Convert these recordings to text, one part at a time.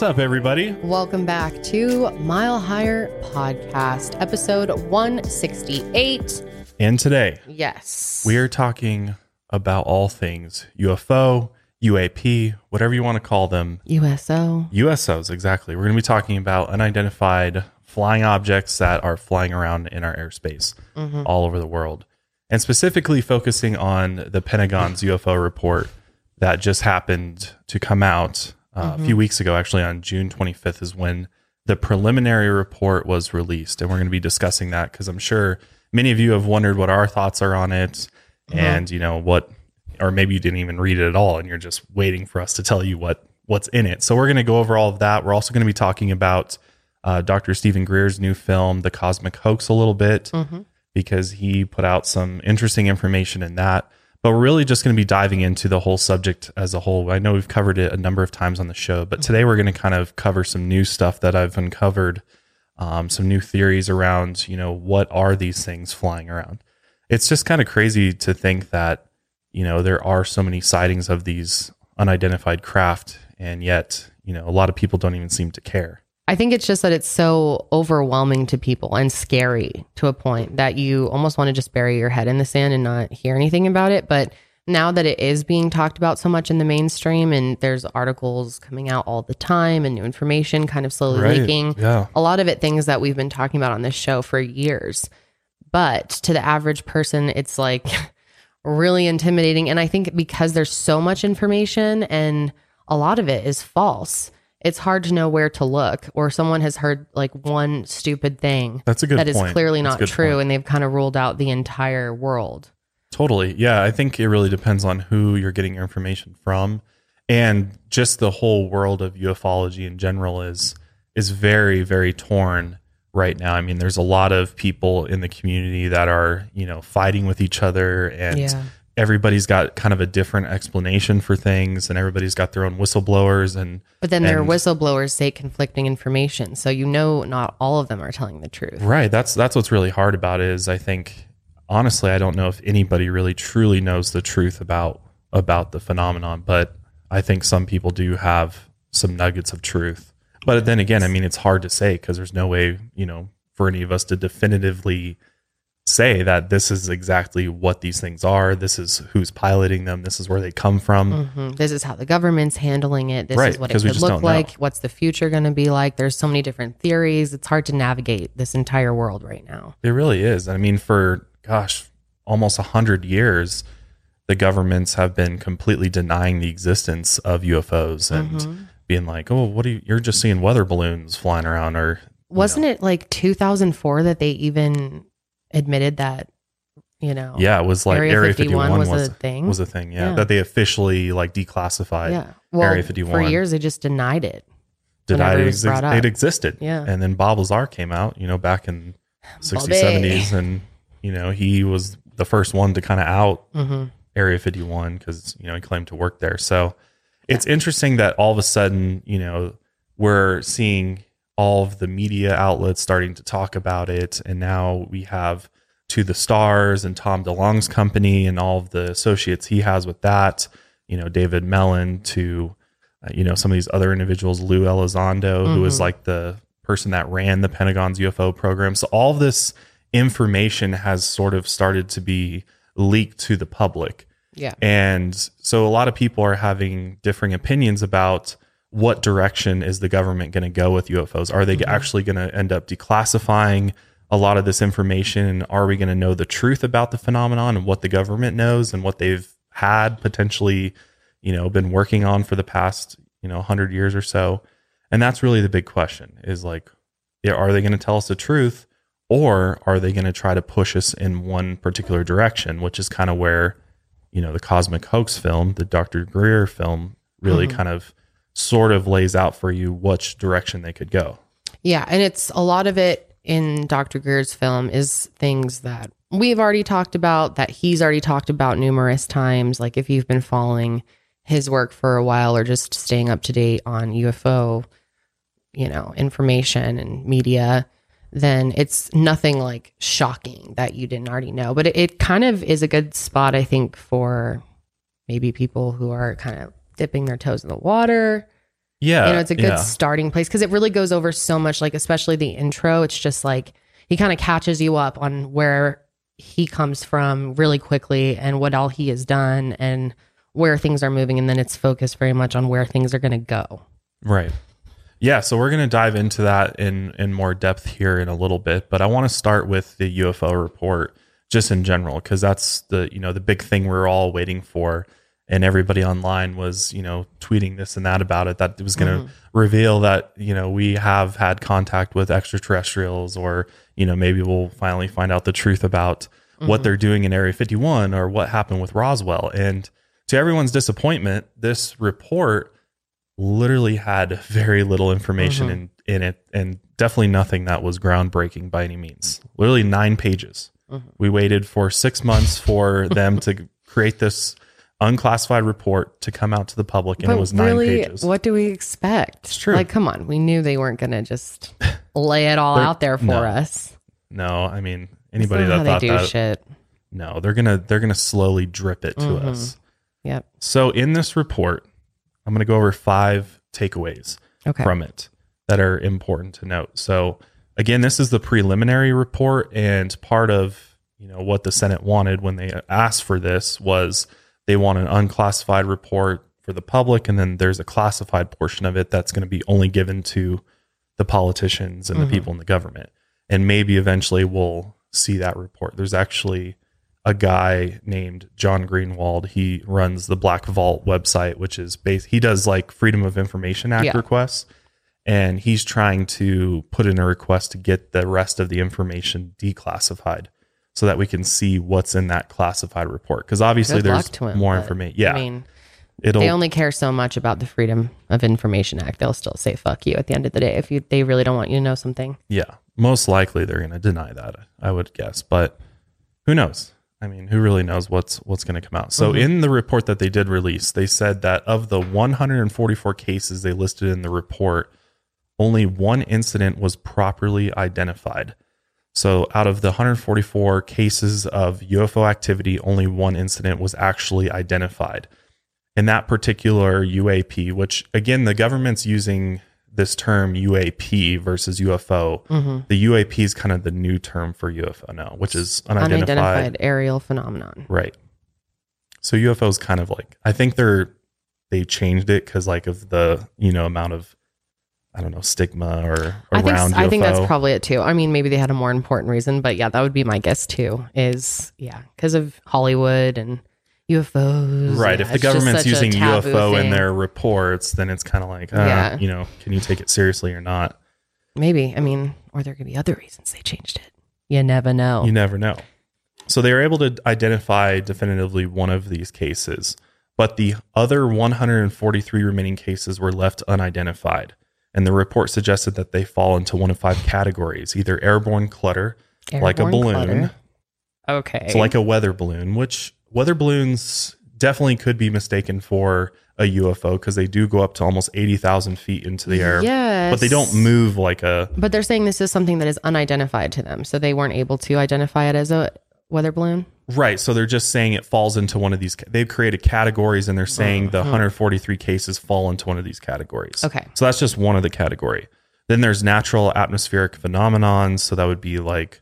What's up, everybody? Welcome back to Mile Higher Podcast, episode 168. And today Yes. we are talking about all things UFO, UAP, whatever you want to call them. USO. USOs, exactly. We're going to be talking about unidentified flying objects that are flying around in our airspace mm-hmm. all over the world. And specifically focusing on the Pentagon's UFO report that just happened to come out uh, a few weeks ago, actually on June 25th, is when the preliminary report was released. And we're going to be discussing that because I'm sure many of you have wondered what our thoughts are on it and, you know, what, or maybe you didn't even read it at all and you're just waiting for us to tell you what what's in it. So we're going to go over all of that. We're also going to be talking about uh, Dr. Stephen Greer's new film, The Cosmic Hoax, a little bit because he put out some interesting information in that. But we're really just going to be diving into the whole subject as a whole. I know we've covered it a number of times on the show, but today we're going to kind of cover some new stuff that I've uncovered, um, some new theories around, you know, what are these things flying around? It's just kind of crazy to think that, you know, there are so many sightings of these unidentified craft, and yet, you know, a lot of people don't even seem to care. I think it's just that it's so overwhelming to people and scary to a point that you almost want to just bury your head in the sand and not hear anything about it. But now that it is being talked about so much in the mainstream and there's articles coming out all the time and new information kind of slowly Right. leaking, Yeah. a lot of it things that we've been talking about on this show for years. But to the average person, it's like really intimidating. And I think because there's so much information and a lot of it is false, it's hard to know where to look. Or someone has heard like one stupid thing That's a good that is point. clearly not true, point. and they've kind of ruled out the entire world. Totally. Yeah, I think it really depends on who you're getting your information from and just the whole world of ufology in general is is very very torn right now. I mean, there's a lot of people in the community that are, you know, fighting with each other and Yeah. Everybody's got kind of a different explanation for things and everybody's got their own whistleblowers and But then their whistleblowers say conflicting information. So you know not all of them are telling the truth. Right. That's that's what's really hard about it is I think honestly I don't know if anybody really truly knows the truth about about the phenomenon, but I think some people do have some nuggets of truth. But then again, I mean it's hard to say because there's no way, you know, for any of us to definitively say that this is exactly what these things are, this is who's piloting them, this is where they come from. Mhm. This is how the government's handling it. This Right, is what it could look don't know. like. What's the future going to be like? There's so many different theories. It's hard to navigate this entire world right now. It really is. I mean, for gosh, almost a hundred years, the governments have been completely denying the existence of UFOs and Mm-hmm. being like, "Oh, what are you? You're just seeing weather balloons flying around." Or Wasn't it like 2004 that they even admitted that, you know? yeah, it was like Area Area, 51 51, was was, a thing? Was a thing. Yeah, Yeah. that they officially like declassified. Yeah. Well, Area For 51. years, they just denied it. Denied it, it was brought exi- it existed. Yeah. and then Bob Lazar came out, you know, back in 60s, 70s, and you know he was the first one to kind of out hmm Area 51 because you know he claimed to work there. So it's interesting that all of a sudden, you know, we're seeing all of the media outlets starting to talk about it, and now we have to the stars and Tom DeLonge's company and all of the associates he has with that. You know, David Mellon to uh, you know some of these other individuals, Lou Elizondo, who was like the person that ran the Pentagon's UFO program. So all of this information has sort of started to be leaked to the public. Yeah. And so a lot of people are having differing opinions about what direction is the government going to go with UFOs? Are they actually going to end up declassifying a lot of this information? And are we going to know the truth about the phenomenon and what the government knows and what they've had potentially, you know, been working on for the past, you know, 100 years or so? And that's really the big question is like, yeah, are they going to tell us the truth or are they going to try to push us in one particular direction, which is kind of where, you know, the Cosmic Hoax film, the Dr. Greer film, really Mhm. kind of sort of lays out for you which direction they could go. Yeah, and it's a lot of it in Dr. Greer's film is things that we've already talked about, that he's already talked about numerous times. Like if you've been following his work for a while or just staying up to date on UFO, you know, information and media, then it's nothing like shocking that you didn't already know. But it, it kind of is a good spot, I think, for maybe people who are kind of dipping their toes in the water Yeah. you know, it's a good yeah. starting place because it really goes over so much, like, especially the intro. It's just like he kind of catches you up on where he comes from really quickly and what all he has done and where things are moving. And then it's focused very much on where things are going to go. Right. Yeah, so we're going to dive into that in in more depth here in a little bit, but I want to start with the UFO report just in general because that's the, you know, the big thing we're all waiting for and everybody online was, you know, tweeting this and that about it that it was going to mm-hmm. reveal that, you know, we have had contact with extraterrestrials or, you know, maybe we'll finally find out the truth about what mm-hmm. they're doing in Area 51 or what happened with Roswell. And to everyone's disappointment, this report literally had very little information mm-hmm. in, in it and definitely nothing that was groundbreaking by any means. Literally nine pages. We waited for six months for them to create this unclassified report to come out to the public, and it was nine really, pages. what do we expect? It's true. Like, come on. We knew they weren't going to just lay it all out there for no. us. No, I mean anybody that how thought they do that. shit. No, they're gonna they're gonna slowly drip it to Mhm. us. Yep. So in this report, I'm gonna go over five takeaways. Okay. from it that are important to note. So again, this is the preliminary report and part of, you know, what the Senate wanted when they asked for this was they want an unclassified report for the public and then there's a classified portion of it that's going to be only given to the politicians and Mhm. the people in the government. And maybe eventually we'll see that report. There's actually a guy named John Greenewald. He runs the Black Vault website, which is based, he does like Freedom of Information Act Yeah. requests. And he's trying to put in a request to get the rest of the information declassified so that we can see what's in that classified report. Because obviously Good there's him, more information. Yeah. I mean, it'll, they only care so much about the Freedom of Information Act. They'll still say "fuck you" at the end of the day if you they really don't want you to know something. Yeah, most likely they're going to deny that. I would guess, but who knows? I mean, who really knows what's what's going to come out? So, mm-hmm. in the report that they did release, they said that of the 144 cases they listed in the report, only one incident was properly identified. So, out of the 144 cases of UFO activity, only one incident was actually identified. And that particular UAP, which again, the government's using this term UAP versus UFO. Mm-hmm. The UAP is kind of the new term for UFO now, which is unidentified. Unidentified aerial phenomenon. Right. So UFO is kind of like I think they're they changed it because like of the you know amount of I don't know stigma or I think I think that's probably it too. I mean, maybe they had a more important reason, but yeah, that would be my guess too. Is yeah, because of Hollywood and UFOs. Right. Yeah, if the government's using UFO in their reports, then it's kind of like, uh, Yeah. you know, can you take it seriously or not? maybe. I mean, or there could be other reasons they changed it. You never know. You never know. So they were able to identify definitively one of these cases, but the other 143 remaining cases were left unidentified. And the report suggested that they fall into one of five categories either airborne clutter, like a balloon, clutter. Okay. so like a weather balloon, which weather balloons definitely could be mistaken for a UFO because they do go up to almost 80,000 feet into the air, yes, but they don't move like a But they're saying this is something that is unidentified to them, so they weren't able to identify it as a weather balloon. Right. So they're just saying it falls into one of these. They've created categories and they're saying uh-huh. the 143 cases fall into one of these categories. Okay. So that's just one of the category. Then there's natural atmospheric phenomenons. So that would be like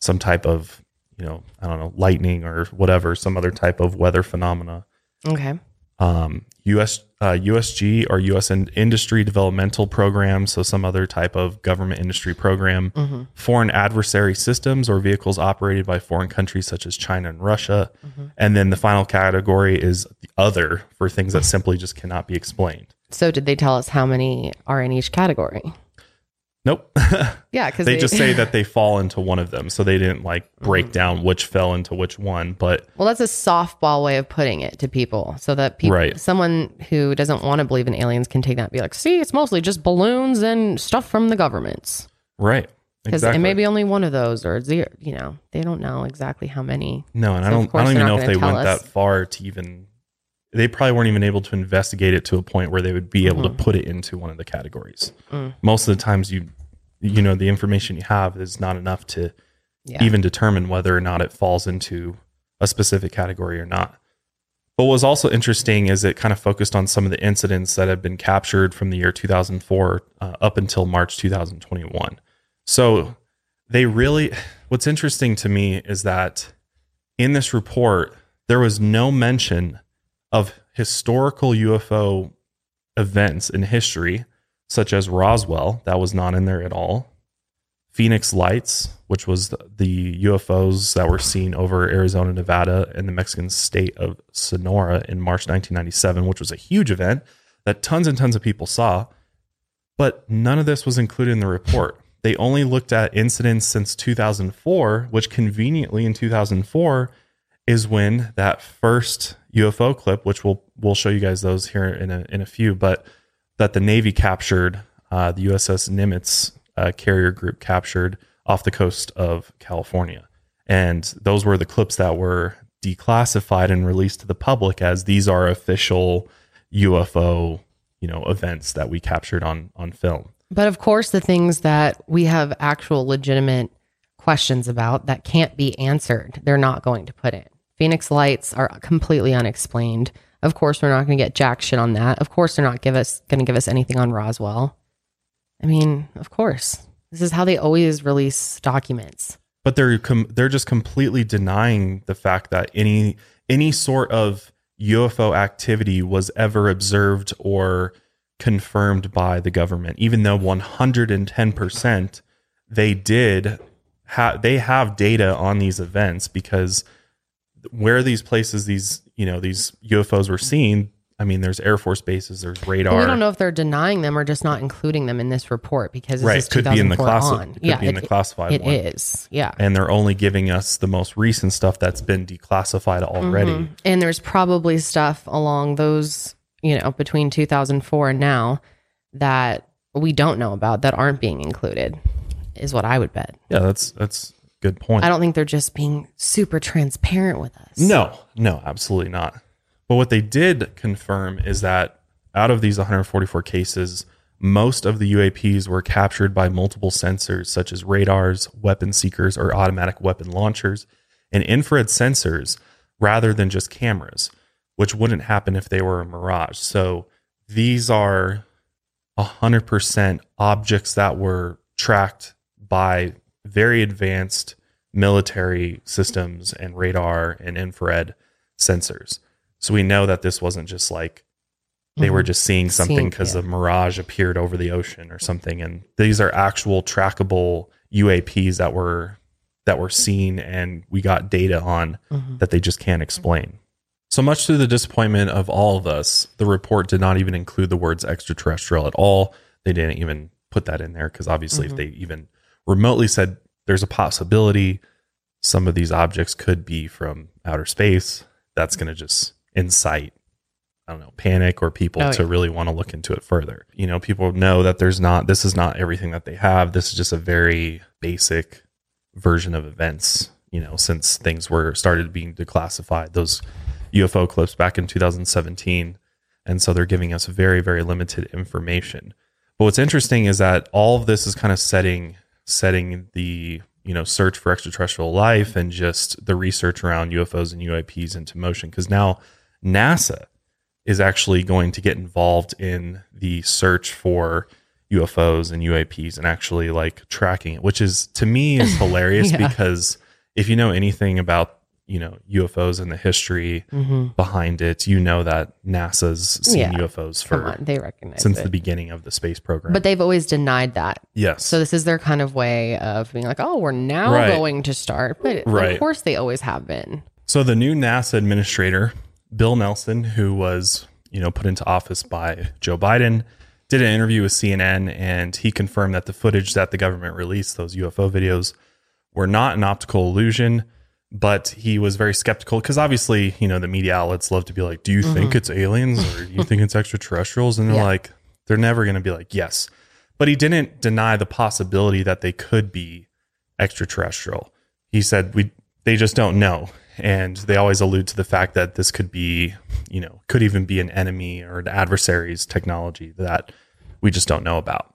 some type of, you know, I don't know, lightning or whatever, some other type of weather phenomena. Okay. Um, US, uh, USG or US in- Industry Developmental Program. So some other type of government industry program. Foreign adversary systems or vehicles operated by foreign countries such as China and Russia. And then the final category is the other for things that simply just cannot be explained. So did they tell us how many are in each category? Nope. Yeah, because they just say that they fall into one of them. So they didn't like break mm-hmm. down which fell into which one. But Well, that's a softball way of putting it to people, so that people, Right. someone who doesn't want to believe in aliens, can take that and be like, "See, it's mostly just balloons and stuff from the governments." right. Because Exactly. it may be only one of those, or zero. You know, they don't know exactly how many. No, and I So, of don't. I don't even know if they went us. that far to even. They probably weren't even able to investigate it to a point where they would be able to put it into one of the categories. Mm. Most of the times, you, you know, the information you have is not enough to Yeah. even determine whether or not it falls into a specific category or not. But what was also interesting is it kind of focused on some of the incidents that had been captured from the year 2004 uh, up until March 2021. So they really, what's interesting to me is that in this report, there was no mention of historical UFO events in history, such as Roswell, that was not in there at all. Phoenix Lights, which was the, UFOs that were seen over Arizona, Nevada, and the Mexican state of Sonora in March 1997, which was a huge event that tons and tons of people saw. But none of this was included in the report. They only looked at incidents since 2004, which conveniently in 2004 is when that first UFO clip, which we'll we'll show you guys those here in a in a few, but that the Navy captured, uh, the USS Nimitz uh, carrier group captured off the coast of California, and those were the clips that were declassified and released to the public as these are official UFO, you know, events that we captured on on film. But of course, the things that we have actual legitimate questions about that can't be answered, they're not going to put in. Phoenix Lights are completely unexplained. Of course, we're not going to get jack shit on that. Of course, they're not give us going to give us anything on Roswell. I mean, of course, this is how they always release documents. But they're com- they're just completely denying the fact that any any sort of UFO activity was ever observed or confirmed by the government, even though 110% they did ha- they have data on these events because where these places these you know these UFOs were seen. I mean, there's Air Force bases, there's radar. But we don't know if they're denying them or just not including them in this report because this right, is could be in the 2004 classi- on. could yeah, be in it- the classified It one. is, yeah. and they're only giving us the most recent stuff that's been declassified already. Mhm. And there's probably stuff along those, you know, between 2004 and now that we don't know about that aren't being included, is what I would bet. Yeah, that's that's good point. I don't think they're just being super transparent with us. No, no, absolutely not. But what they did confirm is that out of these 144 cases, most of the UAPs were captured by multiple sensors such as radars, weapon seekers, or automatic weapon launchers, and infrared sensors rather than just cameras, which wouldn't happen if they were a mirage. So these are 100% objects that were tracked by very advanced military systems and radar and infrared sensors. So we know that this wasn't just like they were Mhm. just seeing something because yeah. a mirage appeared over the ocean or something. And these are actual trackable UAPs that were that were seen and we got data on Mhm. that they just can't explain. So much to the disappointment of all of us, the report did not even include the words extraterrestrial at all. They didn't even put that in there because obviously, Mhm. if they even remotely said there's a possibility some of these objects could be from outer space, that's going to just incite, I don't know, panic or people Oh, to yeah. really want to look into it further. You know, people know that there's not, this is not everything that they have. This is just a very basic version of events, you know, since things were started being declassified, those UFO clips back in 2017. And so they're giving us very, very limited information. But what's interesting is that all of this is kind of setting setting the you know search for extraterrestrial life and just the research around UFOs and UAPs into motion because now NASA is actually going to get involved in the search for UFOs and UAPs and actually like tracking it, which is to me is hilarious Yeah. because if you know anything about you know UFOs and the history Mhm. behind it, you know that NASA's seen Yeah. UFOs for on, they recognize since it. the beginning of the space program. but they've always denied that. yes, So this is their kind of way of being like, oh, we're now Right. going to start. But Right. of course they always have been. So the new NASA administrator, Bill Nelson, who was, you know, put into office by Joe Biden, did an interview with CNN and he confirmed that the footage that the government released, those UFO videos, were not an optical illusion, but he was very skeptical because obviously, you know, the media outlets love to be like, "Do you mm-hmm. think it's aliens or do you think it's extraterrestrials?" And they're Yeah. like, they're never going to be like, "Yes." But he didn't deny the possibility that they could be extraterrestrial. He said we they just don't know. And they always allude to the fact that this could be, you know, could even be an enemy or an adversary's technology that we just don't know about.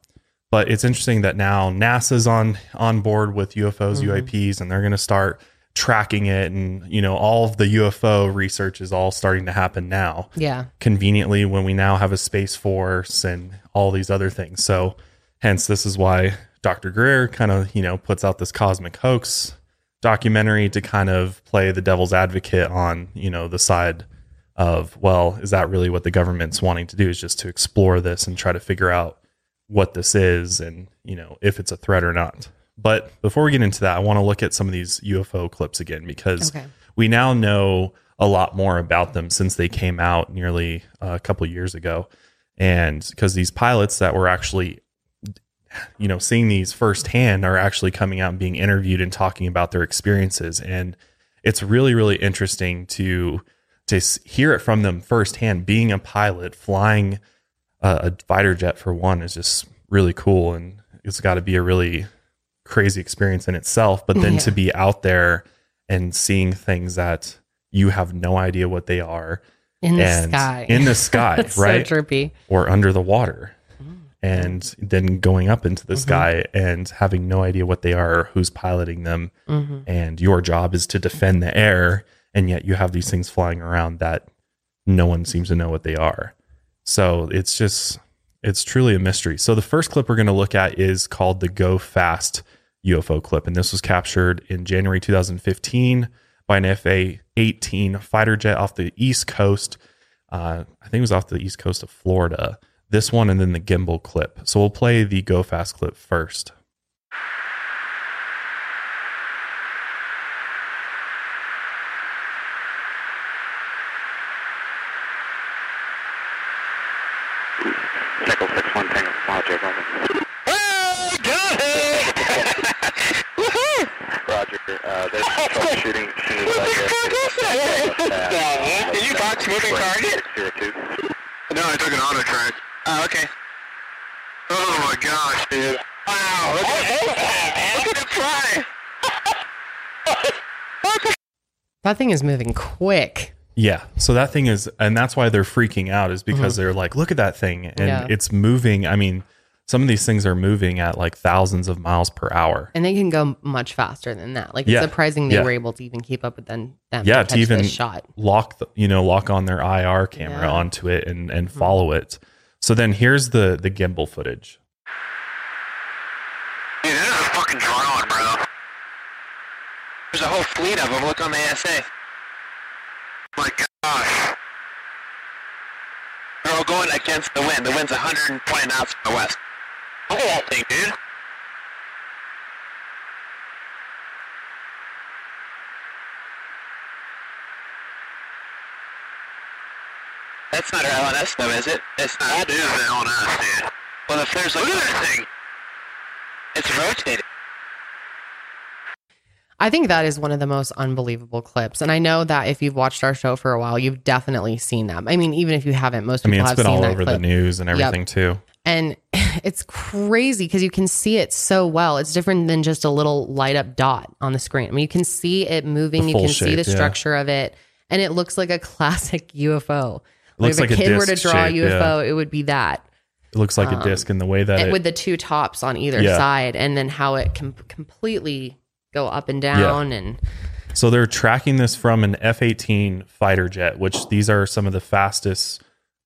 But it's interesting that now NASA's on on board with UFOs, mm-hmm. UAPs, and they're going to start tracking it and you know all of the UFO research is all starting to happen now Yeah. conveniently when we now have a space force and all these other things so hence this is why Dr. Greer kind of you know puts out this cosmic hoax documentary to kind of play the devil's advocate on you know the side of well is that really what the government's wanting to do is just to explore this and try to figure out what this is and you know if it's a threat or not but before we get into that i want to look at some of these ufo clips again because Okay. we now know a lot more about them since they came out nearly uh, a couple years ago. And because these pilots that were actually you know seeing these firsthand are actually coming out and being interviewed and talking about their experiences. And it's really really interesting to to hear it from them firsthand. Being a pilot flying a, a fighter jet for one is just really cool and it's got to be a really crazy experience in itself but then Yeah. to be out there and seeing things that you have no idea what they are In the sky. in the sky right so trippy. or under the water Mm. and then going up into the Mm-hmm. sky and having no idea what they are or who's piloting them hmm and your job is to defend the air and yet you have these things flying around that no one seems to know what they are so it's just it's truly a mystery so the first clip we're going to look at is called the go fast ufo clip and this was captured in january 2015 by an fa-18 fighter jet off the east coast uh, i think it was off the east coast of florida. This one and then the gimbal clip. So we'll play the go fast clip first Nickel 61 Tango Logic, over. Oh, got it! Woohoo! Roger, uh, there's troubleshooting as soon as I Moving get target! uh, Did you box moving target? 602. No, I took an auto track. Oh, okay. Oh my gosh, dude. Wow, look at that, man? Look at it fly! That thing is moving quick. Yeah. So that thing is, and that's why they're freaking out is because they're like, look at that thing. And Yeah. it's moving. I mean, some of these things are moving at like thousands of miles per hour. And they can go much faster than that. Like Yeah. it's surprising they Yeah. were able to even keep up with them. them Yeah, to to even shot. lock, the, you know, lock on their IR camera Yeah. onto it and, and mm-hmm. follow it. So then here's the, the gimbal footage. Dude, that is a fucking drone, bro. There's a whole fleet of them. Look on the ASA. My gosh. They're all going against the wind. The wind's 120 knots from the west. Look at that thing, dude. That's not our LNS though, is it? It's not. That is the LNS, dude. Well, if there's like... Look at that thing. It's rotating. I think that is one of the most unbelievable clips. And I know that if you've watched our show for a while, you've definitely seen them. I mean, even if you haven't, most people I mean, it's have been all over clip. the news and Yep. everything too. And it's crazy because you can see it so well. It's different than just a little light up dot on the screen. I mean, you can see it moving, you can see shape, the yeah. structure of it, and it looks like a classic UFO. looks if like a a kid were to draw shape, a UFO, it would be that. It looks like Um, a disc in the way that And it, with the two tops on either Yeah. side, and then how it can completely go up and down. And So they're tracking this from an F 18 fighter jet, which these are some of the fastest,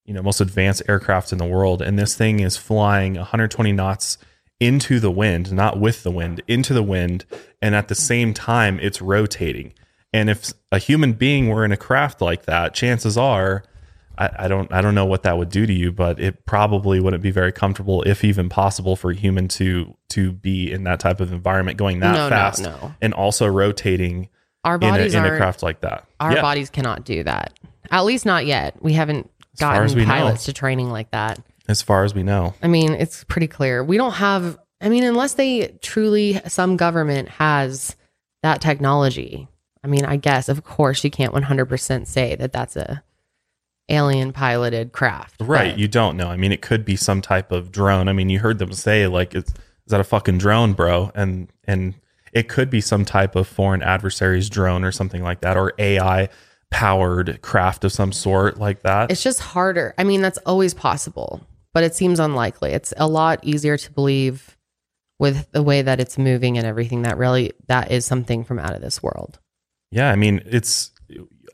you know, most advanced aircraft in the world. And this thing is flying 120 knots into the wind, not with the wind, into the wind. And at the same time, it's rotating. And if a human being were in a craft like that, chances are, I, I don't, I don't know what that would do to you, but it probably wouldn't be very comfortable, if even possible, for a human to to be in that type of environment, going that No, no, fast, no. and also rotating our in a, bodies in a craft like that. Our yeah, bodies cannot do that. At least not yet. We haven't As far as gotten we know. pilots to training like that. as far as we know. I mean, it's pretty clear. We don't have, I mean, unless they truly, some government has that technology. I mean, I guess, of course, you can't 100% say that that's a alien piloted craft. Right, but- you don't know. I mean, it could be some type of drone. I mean, you heard them say like, "Is is that a fucking drone, bro?" And and it could be some type of foreign adversary's drone or something like that, or AI powered craft of some sort like that. It's just harder. I mean, that's always possible, but it seems unlikely. It's a lot easier to believe with the way that it's moving and everything that really that is something from out of this world. Yeah, I mean, it's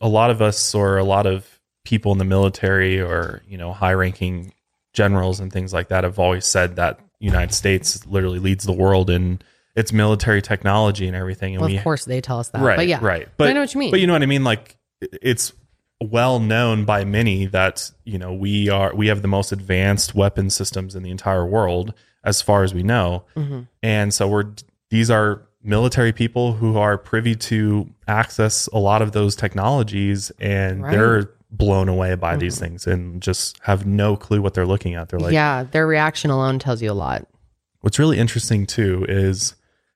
a lot of us or a lot of people in the military or, you know, high ranking generals and things like that have always said that United States literally leads the world in its military technology and everything. And Well, we, of course they tell us that. right, but yeah. right. But I know what you mean. But you know what I mean? Like it's well known by many that, you know, we are, we have the most advanced weapon systems in the entire world as far as we know. hmm And so we're these are military people who are privy to access a lot of those technologies and Right. they're blown away by these things and just have no clue what they're looking at. They're like yeah, their reaction alone tells you a lot. what's really interesting too is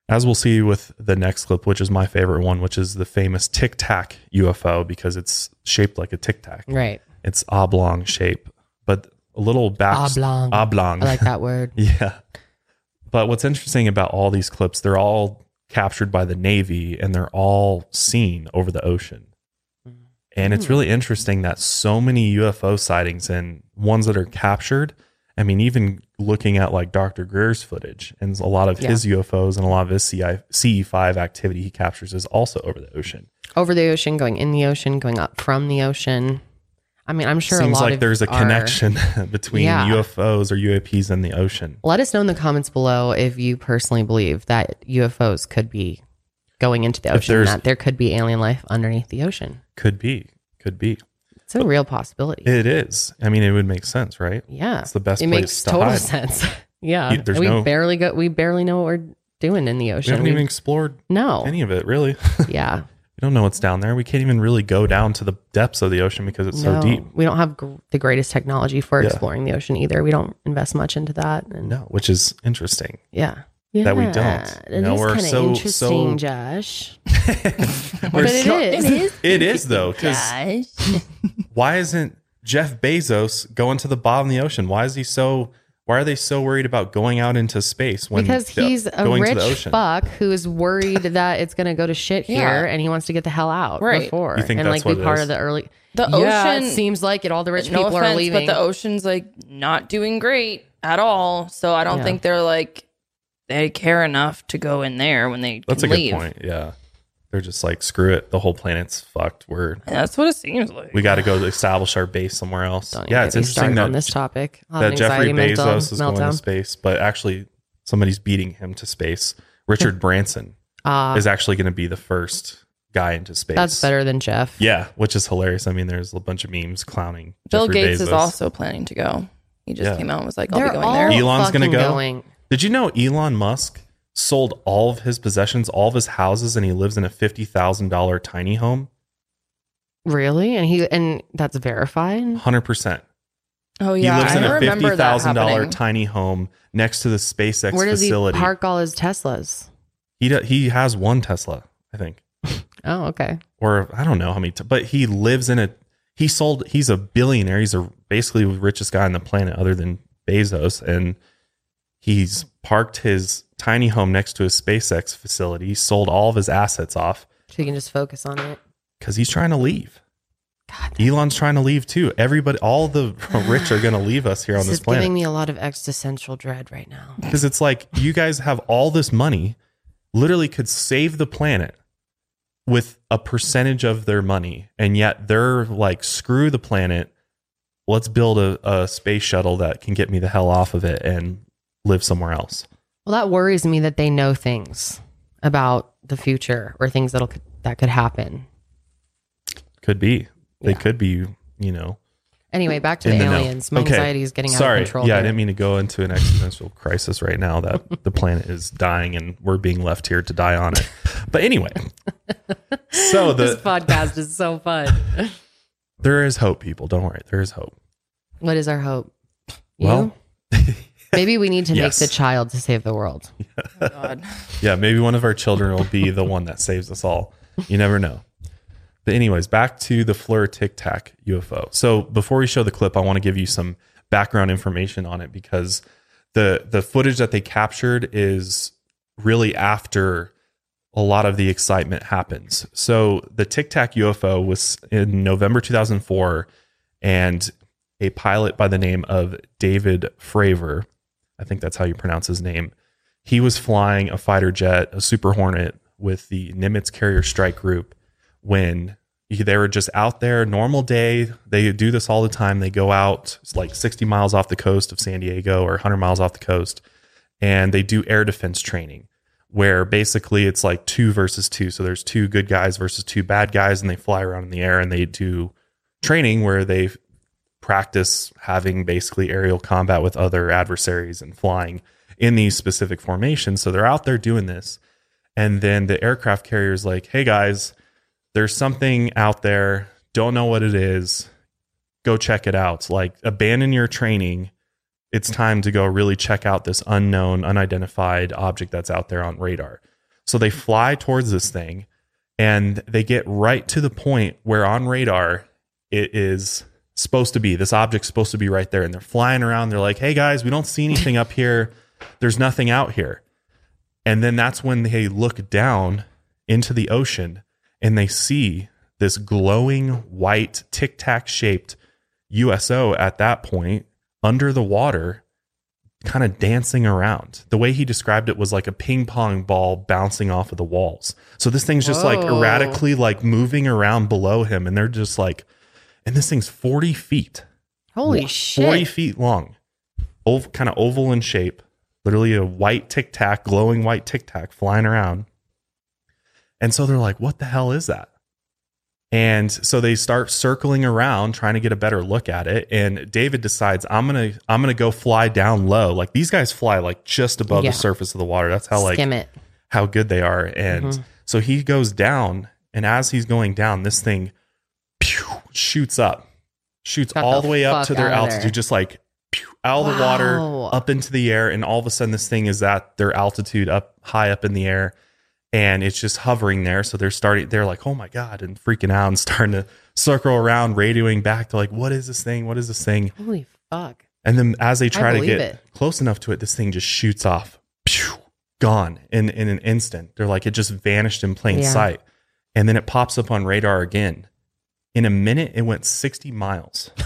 as we'll see with the next clip, which is my favorite one, which is the famous Tic Tac UFO because it's shaped like a Tic Tac. Right. It's oblong shape, but a little back Oblong. oblong. I like that word. Yeah. But what's interesting about all these clips, they're all captured by the Navy and they're all seen over the ocean. Mm-hmm. And it's really interesting that so many UFO sightings and ones that are captured. I mean, even looking at like Dr. Greer's footage and a lot of his UFOs and a lot of his CI, CE5 activity he captures is also over the ocean. Over the ocean, going in the ocean, going up from the ocean. I mean, I'm sure a Seems lot like there's a our- connection between Yeah. UFOs or UAPs and the ocean. Let us know in the comments below if you personally believe that UFOs could be going into the ocean, that there could be alien life underneath the ocean. Could be. Could be. It's a real possibility. It is. I mean, it would make sense, right? yeah, It's the best it makes to total hide. sense. yeah, You- we no- barely go. We barely know what we're doing in the ocean. We haven't We- even explored no, any of it, really. yeah, we don't know what's down there. We can't even really go down to the depths of the ocean because it's no. so deep. We don't have gr- the greatest technology for Yeah. exploring the ocean either. We don't invest much into that. And No, which is interesting. yeah. That we Yeah, don't. It No, is we're kind of so- interesting, so- Josh. We're But it so- is. It is though, because why isn't Jeff Bezos going to the bottom of the ocean? Why is he so? Why are they so worried about going out into space when because the- he's a going to rich the ocean? fuck who is worried that it's going to go to shit here Yeah. and he wants to get the hell out Right. before You think and that's like be what it part is? of the early The yeah, ocean- it seems like it all the rich no people offense, are leaving but the ocean's like not doing great at all. So I don't Yeah. think they're like they care enough to go in there when they That's a can good point. Yeah, they're just like screw it. The whole planet's fucked. We're And that's what it seems like. we got to go establish our base somewhere else. Don't even yeah, get it's me interesting started that on this topic I'll have that an Jeffrey anxiety Bezos meltdown- is going to meltdown. space, but actually somebody's beating him to space. Richard Branson Ah, is actually going to be the first guy into space. that's better than jeff Yeah, which is hilarious. I mean, there's a bunch of memes clowning. Bill Jeffrey Gates is Bezos. also planning to go. He just Yeah. came out and was like, I'll they're be going all there. Elon's gonna fucking go? going. Did you know Elon Musk sold all of his possessions, all of his houses, and he lives in a fifty thousand dollar tiny home? really and he and that's verified Hundred percent. Oh yeah, He yeah, lives in a remember fifty that thousand dollar tiny home next to the SpaceX where does facility. he park all his teslas he do- he has one Tesla, I think. oh okay or I don't know how many, t- but he lives in a. He sold. He's a billionaire. He's a basically the richest guy on the planet, other than Bezos, and he's parked his tiny home next to his SpaceX facility. He sold all of his assets off so he can just focus on it because he's trying to leave. God, Elon's trying to leave too. Everybody, all the rich are going to leave us here on this this is giving me a lot of existential dread right now because it's like you guys have all this money, literally could save the planet with a percentage of their money, and yet they're like, screw the planet. Let's build a, a space shuttle that can get me the hell off of it and live somewhere else. Well, that worries me that they know things about the future or things that'll that could happen. Could be. They Yeah. could be, you know. Anyway, back to the the know. aliens. My Okay. anxiety is getting Sorry. out of control. Yeah, I didn't mean to go into an existential crisis right now that the planet is dying and we're being left here to die on it. But anyway, so this the podcast is so fun. there is hope, people. Don't worry, there is hope. what is our hope? You? Well, maybe we need to yes. make the child to save the world. Oh, God. yeah, maybe one of our children will be the one that saves us all. You never know. But anyways, back to the FLIR Tic Tac UFO. So before we show the clip, I want to give you some background information on it because the the footage that they captured is really after a lot of the excitement happens. So the Tic Tac UFO was in November 2004, and a pilot by the name of David Fravor, I think that's how you pronounce his name, he was flying a fighter jet, a Super Hornet, with the Nimitz Carrier Strike Group when they were just out there, normal day. They do this all the time. They go out it's like 60 miles off the coast of San Diego or 100 miles off the coast, and they do air defense training where basically it's like two versus two. So there's two good guys versus two bad guys, and they fly around in the air and they do training where they practice having basically aerial combat with other adversaries and flying in these specific formations. So they're out there doing this. And then the aircraft carrier is like, hey guys, there's something out there. Don't know what it is. Go check it out. Like, abandon your training. It's time to go really check out this unknown, unidentified object that's out there on radar. So they fly towards this thing and they get right to the point where on radar it is supposed to be. This object's supposed to be right there. And they're flying around. They're like, hey guys, we don't see anything up here. There's nothing out here. And then that's when they look down into the ocean and they see this glowing white tic tac shaped USO at that point under the water, kind of dancing around. The way he described it was like a ping pong ball bouncing off of the walls. So this thing's just like erratically like moving around below him, and they're just like, and this thing's 40 feet. Holy Wa- shit. 40 feet long, ov- kind of oval in shape, literally a white tic tac, glowing white tic tac flying around. And so they're like, what the hell is that? And so they start circling around trying to get a better look at it. And David decides, I'm gonna I'm gonna go fly down low. Like these guys fly like just above Yeah. the surface of the water. That's how like Skim it. how good they are. And Mhm. so he goes down, and as he's going down, this thing pew, shoots up, shoots Got all the the way up to their altitude, there. just like pew, out of the water, up into the air, and all of a sudden, this thing is at their altitude, up high up in the air, and it's just hovering there. So they're starting, they're like, "Oh my god!" and freaking out and starting to circle around, radioing back to like, "What is this thing? What is this thing?" Holy fuck. And then as they try to get it. close enough to it, this thing just shoots off, Pew! gone in, in an instant. They're like, it just vanished in plain Yeah. sight. And then it pops up on radar again. In a minute, it went 60 miles.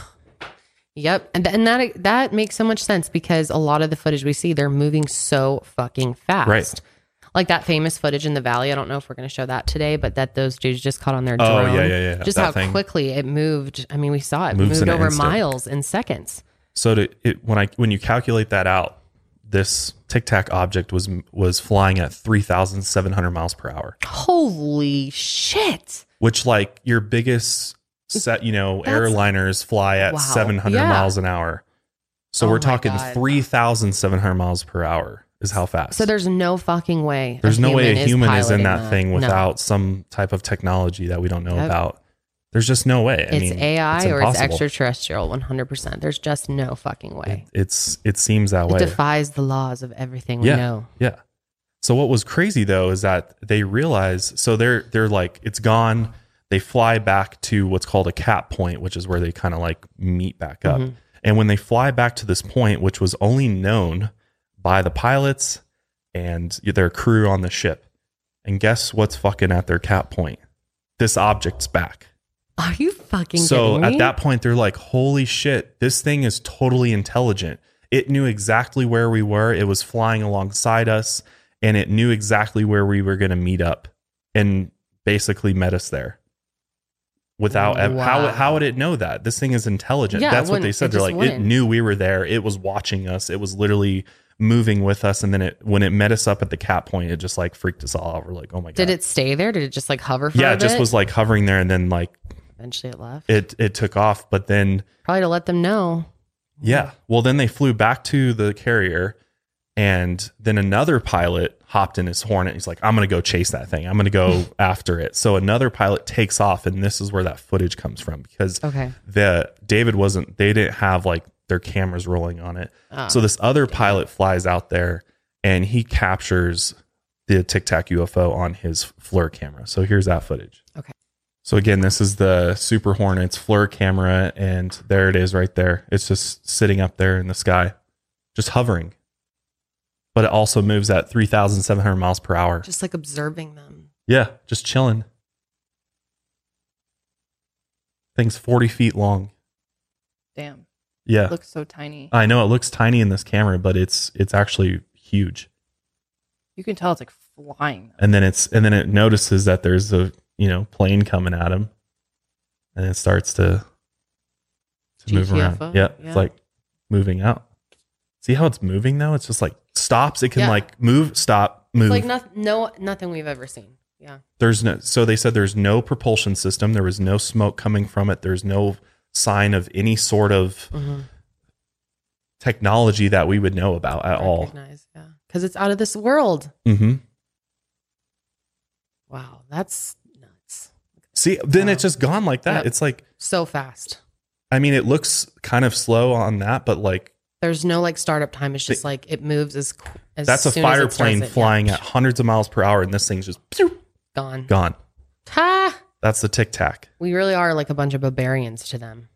Yep, and th- and that that makes so much sense because a lot of the footage we see, they're moving so fucking fast. Right. Like that famous footage in the valley. I don't know if we're going to show that today, but that those dudes just caught on their Oh, drone. yeah, yeah, yeah. Just That how thing. quickly it moved. I mean, we saw it Moves moved in an over instant. miles in seconds. So to, it, when I when you calculate that out, this Tic Tac object was was flying at 3,700 miles per hour, Holy shit! which like your biggest set, you know, That's- airliners fly at Wow. 700 Yeah. miles an hour. So Oh we're talking 3,700 miles per hour is how fast. So there's no fucking way. There's no way a human is in piloting that thing No. without some type of technology that we don't know about. There's just no way. I It's mean, AI it's or it's extraterrestrial. One hundred percent. There's just no fucking way. It's it seems that It way. defies the laws of everything we yeah, know. yeah. So what was crazy though is that they realize so they're they're like it's gone. They fly back to what's called a cap point, which is where they kind of like meet back up. Mhm. And when they fly back to this point, which was only known by the pilots and their crew on the ship, and guess what's fucking at their cap point? This object's back. Are you fucking So at that point, they're like, holy shit, this thing is totally intelligent. It knew exactly where we were. It was flying alongside us and it knew exactly where we were going to meet up and basically met us there. Without how Wow. how would it know that this thing is intelligent? Yeah, That's what they said. They're like it wouldn't. knew we were there. It was watching us. It was literally moving with us. And then it when it met us up at the cap point, it just like freaked us all out. We're like, oh my god! Did it stay there? Did it just like hover for Yeah, it just was like hovering there, and then like Eventually it left. it it took off. But then Probably to let them know. Yeah. Well, then they flew back to the carrier, and then another pilot hopped in his Hornet. He's like, "I'm going to go chase that thing. I'm going to go after it." So another pilot takes off, and this is where that footage comes from because Okay. the David wasn't. They didn't have like their cameras rolling on it. Oh. So this other pilot flies out there, and he captures the Tic Tac UFO on his FLIR camera. So here's that footage. Okay. So again, this is the Super Hornets FLIR camera, and there it is right there. It's just sitting up there in the sky, just hovering. But it also moves at 3,700 miles per hour. Just like observing them. Yeah, just chilling. Thing's 40 feet long. Damn. Yeah. Looks so tiny. I know it looks tiny in this camera, but it's it's actually huge. You can tell it's like flying. And then it's and then it notices that there's a you know, plane coming at him, and it starts to to move around. GTFO? Yeah, Yeah. it's like moving out. See how it's moving though? It's just like stops. It can Yeah. like move, stop, move. It's like no, no, nothing we've ever seen. Yeah. there's no. So they said there's no propulsion system. There was no smoke coming from it. There's no sign of any sort of Mm-hmm. technology that we would know about at all. Yeah. Because it's out of this world. hmm Wow. That's. See, then Wow. it's just gone like that. Yep. It's like, So fast. I mean, it looks kind of slow on that, but like There's no like startup time. It's just like it moves as, qu- as that's a soon as it plane it. Yeah. flying at hundreds of miles per hour, and this thing's just pew, Gone. gone. Ha! That's the tic tac. We really are like a bunch of barbarians to them.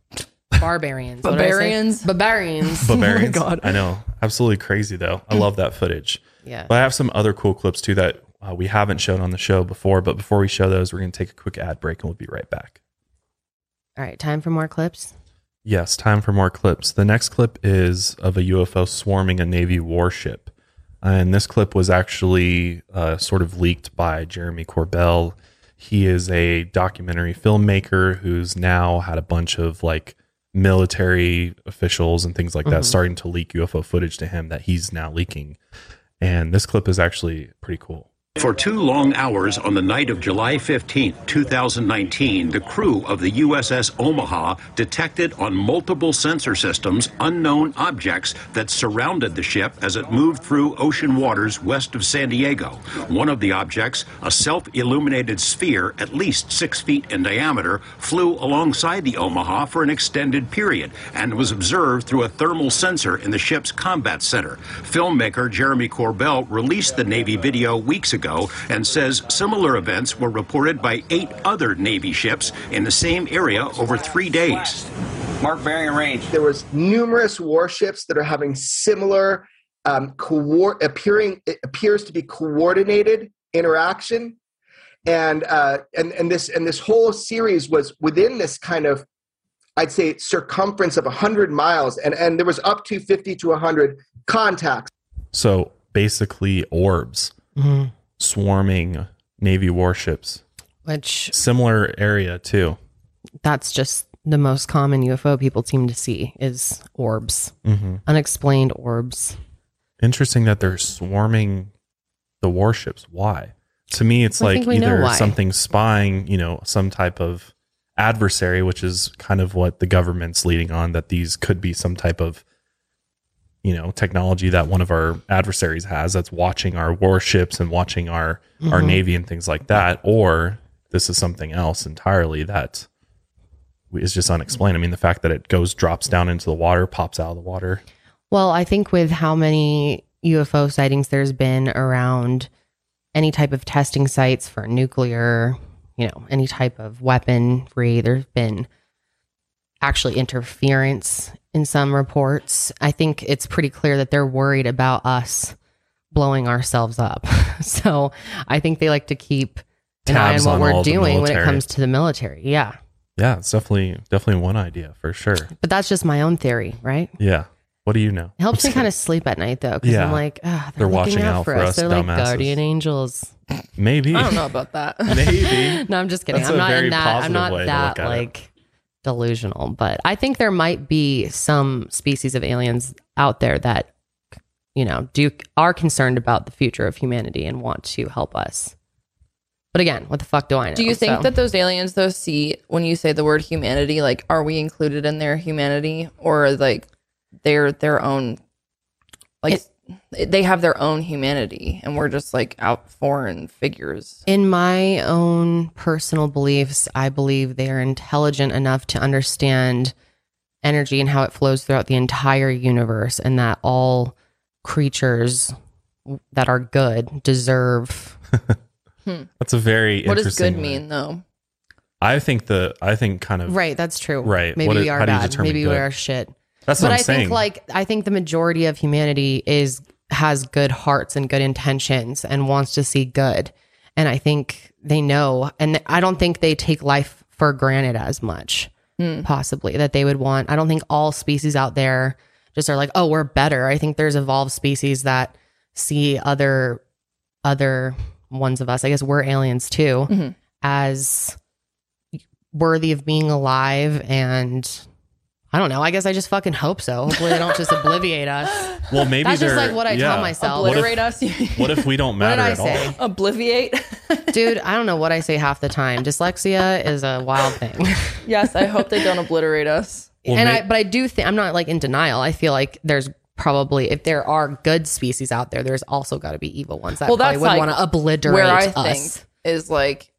Barbarians. What did I say? Barbarians? Barbarians. Oh barbarians. God. I know. Absolutely crazy though. I love that footage. yeah. But I have some other cool clips too that uh, we haven't shown on the show before. But before we show those, we're going to take a quick ad break and we'll be right back. All right. Time for more clips. Yes, time for more clips. The next clip is of a UFO swarming a Navy warship. And this clip was actually uh, sort of leaked by Jeremy Corbell. He is a documentary filmmaker who's now had a bunch of like military officials and things like that starting to leak UFO footage to him that he's now leaking. And this clip is actually pretty cool. For two long hours on the night of July 15, 2019, the crew of the USS Omaha detected on multiple sensor systems unknown objects that surrounded the ship as it moved through ocean waters west of San Diego. One of the objects, a self illuminated sphere at least six feet in diameter, flew alongside the Omaha for an extended period and was observed through a thermal sensor in the ship's combat center. Filmmaker Jeremy Corbell released the Navy video weeks ago and says similar events were reported by eight other Navy ships in the same area over three days. Mark bearing range. there was numerous warships that are having similar um, co- appearing it appears to be coordinated interaction. And uh, and and this and this whole series was within this kind of I'd say circumference of 100 miles. And and there was up to 50 to 100 contacts. So basically, orbs swarming Navy warships. Which Similar area too. that's just the most common UFO people seem to see is orbs, Mm-hmm. unexplained orbs. Interesting that they're swarming the warships. Why? To me, it's I like think we know either something spying, you know, some type of adversary, which is kind of what the government's leading on, that these could be some type of, you know, technology that one of our adversaries has that's watching our warships and watching our our Mm-hmm. navy and things like that, or this is something else entirely that is just unexplained. I mean, the fact that it goes drops down into the water, pops out of the water. Well, I think with how many UFO sightings there's been around any type of testing sites for nuclear, you know, any type of weaponry, there's been actually interference in some reports. I think it's pretty clear that they're worried about us blowing ourselves up. so I think they like to keep an eye on what on we're doing when it comes to the military. Yeah. Yeah, it's definitely definitely one idea for sure. But that's just my own theory, right? Yeah. What do you know? It helps me kind of sleep at night though, because Yeah. I'm like, ah, they're, They're looking watching out, out for for us. us They're like guardian angels. maybe. I don't know about that. Maybe. No, I'm just kidding. That's I'm a not very in that. I'm not that look it. like delusional, but I think there might be some species of aliens out there that you know do are concerned about the future of humanity and want to help us. But again, what the fuck do I know? Do you think So- that those aliens though see when you say the word humanity, like are we included in their humanity or like they're their own like they have their own humanity and we're just like out foreign figures. In my own personal beliefs, I believe they are intelligent enough to understand energy and how it flows throughout the entire universe, and that all creatures that are good deserve. Hmm. That's a very What does good way. mean though? I think the I think kind of Right, that's true. Right. Maybe What we is- are how do you bad. determine Maybe we are shit. That's but what I'm I saying. think like I think the majority of humanity is has good hearts and good intentions and wants to see good. And I think they know and I don't think they take life for granted as much. Hmm. Possibly that they would want. I don't think all species out there just are like, "Oh, we're better." I think there's evolved species that see other other ones of us. I guess we're aliens too. Mm-hmm. as worthy of being alive and I don't know. I guess I just fucking hope so. Hopefully they don't just obliviate us. Well, maybe That's just like what I yeah. tell myself. What if- Obliterate us. What if we don't matter? What did I at say? all? Obliviate. Dude, I don't know what I say half the time. Dyslexia is a wild thing. yes, I hope they don't obliterate us. Well, and may- I but I do think I'm not like in denial. I feel like there's probably if there are good species out there, there's also got to be evil ones that Well, probably that's would like want to obliterate Where I us. think is like,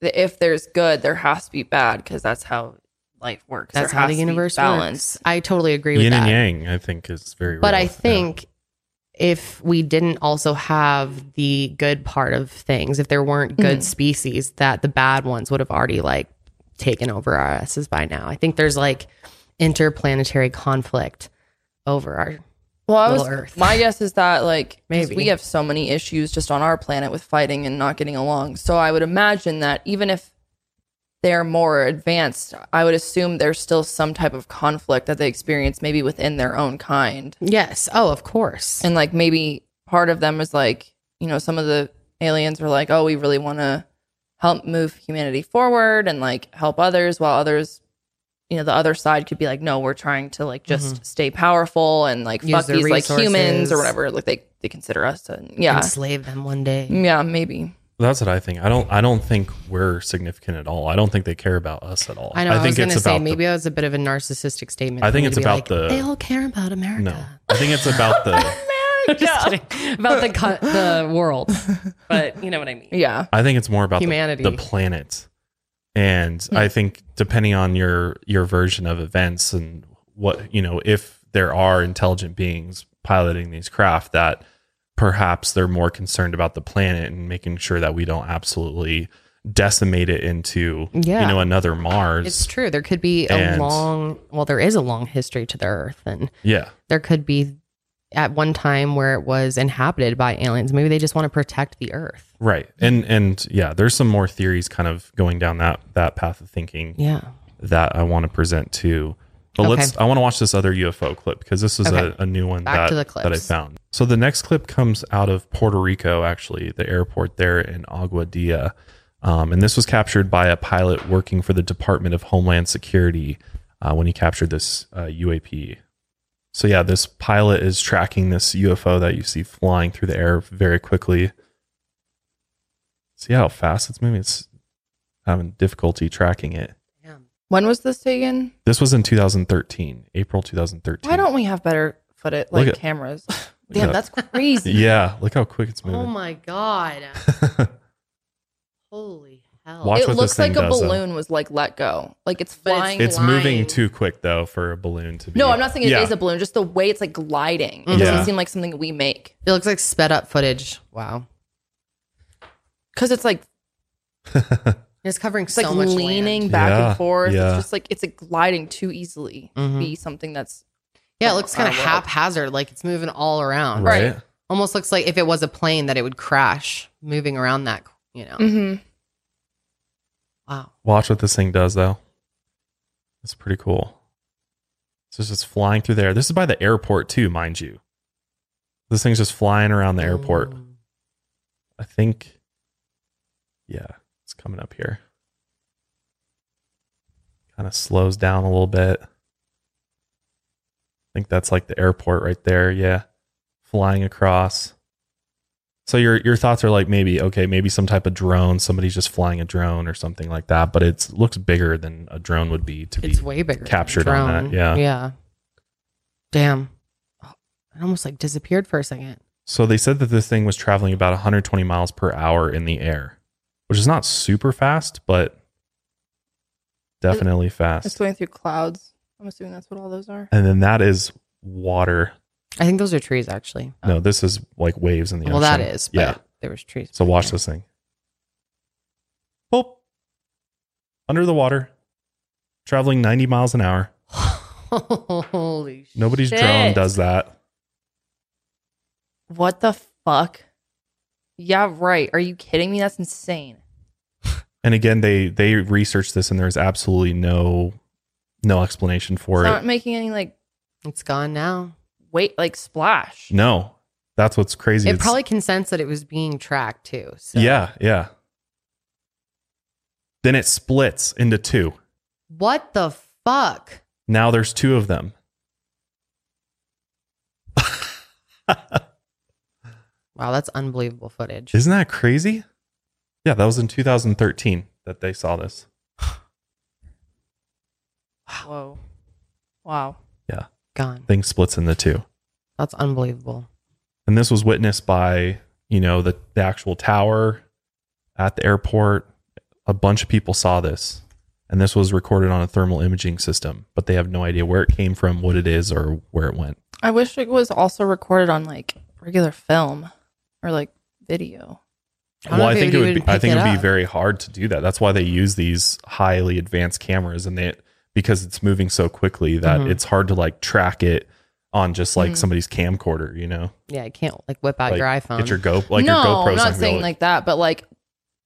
if there's good, there has to be bad because that's how life works. That's how the universe balance. works. I totally agree with yin that. and yang, I think, is very. But real. I Yeah. think if we didn't also have the good part of things, if there weren't good Mhm. species, that the bad ones would have already like taken over our asses by now. I think there's like interplanetary conflict over our Well, I was, Earth. my guess is that like Maybe. we have so many issues just on our planet with fighting and not getting along. So I would imagine that even if they're more advanced, I would assume there's still some type of conflict that they experience maybe within their own kind. Yes. Oh, of course. And like maybe part of them is like, you know, some of the aliens are like, oh, we really want to help move humanity forward and like help others, while others, you know, the other side could be like, no, we're trying to like just stay powerful and like Mm-hmm. Use fuck these like humans or whatever. Like they, they consider us to, yeah. Enslave them one day. Yeah, maybe. That's what I think. I don't. I don't think we're significant at all. I don't think they care about us at all. I know. I, was think going to it's say about. maybe the, that was a bit of a narcissistic statement. I think me it's be about like, the- They all care about America. no. I think it's about the. Just kidding. About the co- the world, but you know what I mean. Yeah. I think it's more about the- Humanity. the, planet, and Hmm. I think depending on your your version of events and what you know, if there are intelligent beings piloting these craft, that perhaps they're more concerned about the planet and making sure that we don't absolutely decimate it into Yeah. you know another Mars. It's true. There could be a And- long, well, there is a long history to the Earth, and yeah, there could be at one time where it was inhabited by aliens. Maybe they just want to protect the Earth. right. And and yeah, there's some more theories kind of going down that that path of thinking. Yeah. that I want to present too. But Okay. let's I want to watch this other UFO clip because this is Okay. a, a new one Back that, that I found. So the next clip comes out of Puerto Rico, actually, the airport there in Aguadilla. Um, and this was captured by a pilot working for the Department of Homeland Security uh, when he captured this uh, UAP. So yeah, this pilot is tracking this UFO that you see flying through the air very quickly. See how fast it's moving? It's having difficulty tracking it. When was this taken? This was in 2013, April 2013. Why don't we have better footage, Look like at- cameras? Damn, at that's crazy. Yeah, look how quick it's oh moving. Oh my god! Holy hell! Watch it looks like a does, though. balloon was like let go. Like it's But it's- flying. it's moving too quick though for a balloon to be. no, I'm not saying it is Yeah. a balloon. Just the way it's like gliding. It mm-hmm. Yeah. doesn't seem like something we make It looks like sped up footage. Wow. because it's like It's covering it's so like much leaning land. back Yeah, and forth. yeah. It's just like it's like gliding too easily to Mhm. be something that's Yeah, it looks kind of haphazard, like it's moving all around. right. Almost looks like if it was a plane that it would crash moving around that. You know. Mm-hmm. Wow. Watch what this thing does though. It's pretty cool. So it's just flying through there. This is by the airport too, mind you. This thing's just flying around the airport. Mm. I think. Yeah, it's coming up here. Kind of slows down a little bit. I think that's like the airport right there. Yeah, flying across. So your your thoughts are like maybe okay, maybe some type of drone. Somebody's just flying a drone or something like that. But it looks bigger than a drone would be to It's be. way bigger. captured on that, yeah. Yeah. Damn. It almost like disappeared for a second. So they said that this thing was traveling about 120 miles per hour in the air, which is not super fast, but definitely fast. It's going through clouds. I'm assuming that's what all those are. And then that is water. I think those are trees, actually. No, this is like waves in the well, ocean. Well, that is. But yeah. There was trees. So watch this thing. Boop. Under the water, traveling 90 miles an hour. Holy shit. Nobody's drone does that. What the fuck? Yeah, right. Are you kidding me? That's insane. And again, they they researched this, and there's absolutely no no explanation for It's it. not making any like It's gone now. Wait, like splash. no, that's what's crazy. It It's- probably can sense that it was being tracked too. So. Yeah, yeah. Then it splits into two. What the fuck? Now there's two of them. Wow, that's unbelievable footage. Isn't that crazy? Yeah, that was in 2013 that they saw this. Whoa. Wow. Yeah, Gone. thing splits into two. That's unbelievable. And this was witnessed by, you know, the, the actual tower at the airport. A bunch of people saw this. And this was recorded on a thermal imaging system, but they have no idea where it came from, what it is, or where it went. I wish it was also recorded on like regular film or like video. I well, I think it would be, I think it would be very hard to do that. That's why they use these highly advanced cameras and they because it's moving so quickly that Mhm. it's hard to like track it on just like Mhm. somebody's camcorder, you know? Yeah, you can't like whip out Like, your iPhone. Get your Go like no, your GoPros. I'm not saying to- like that, but like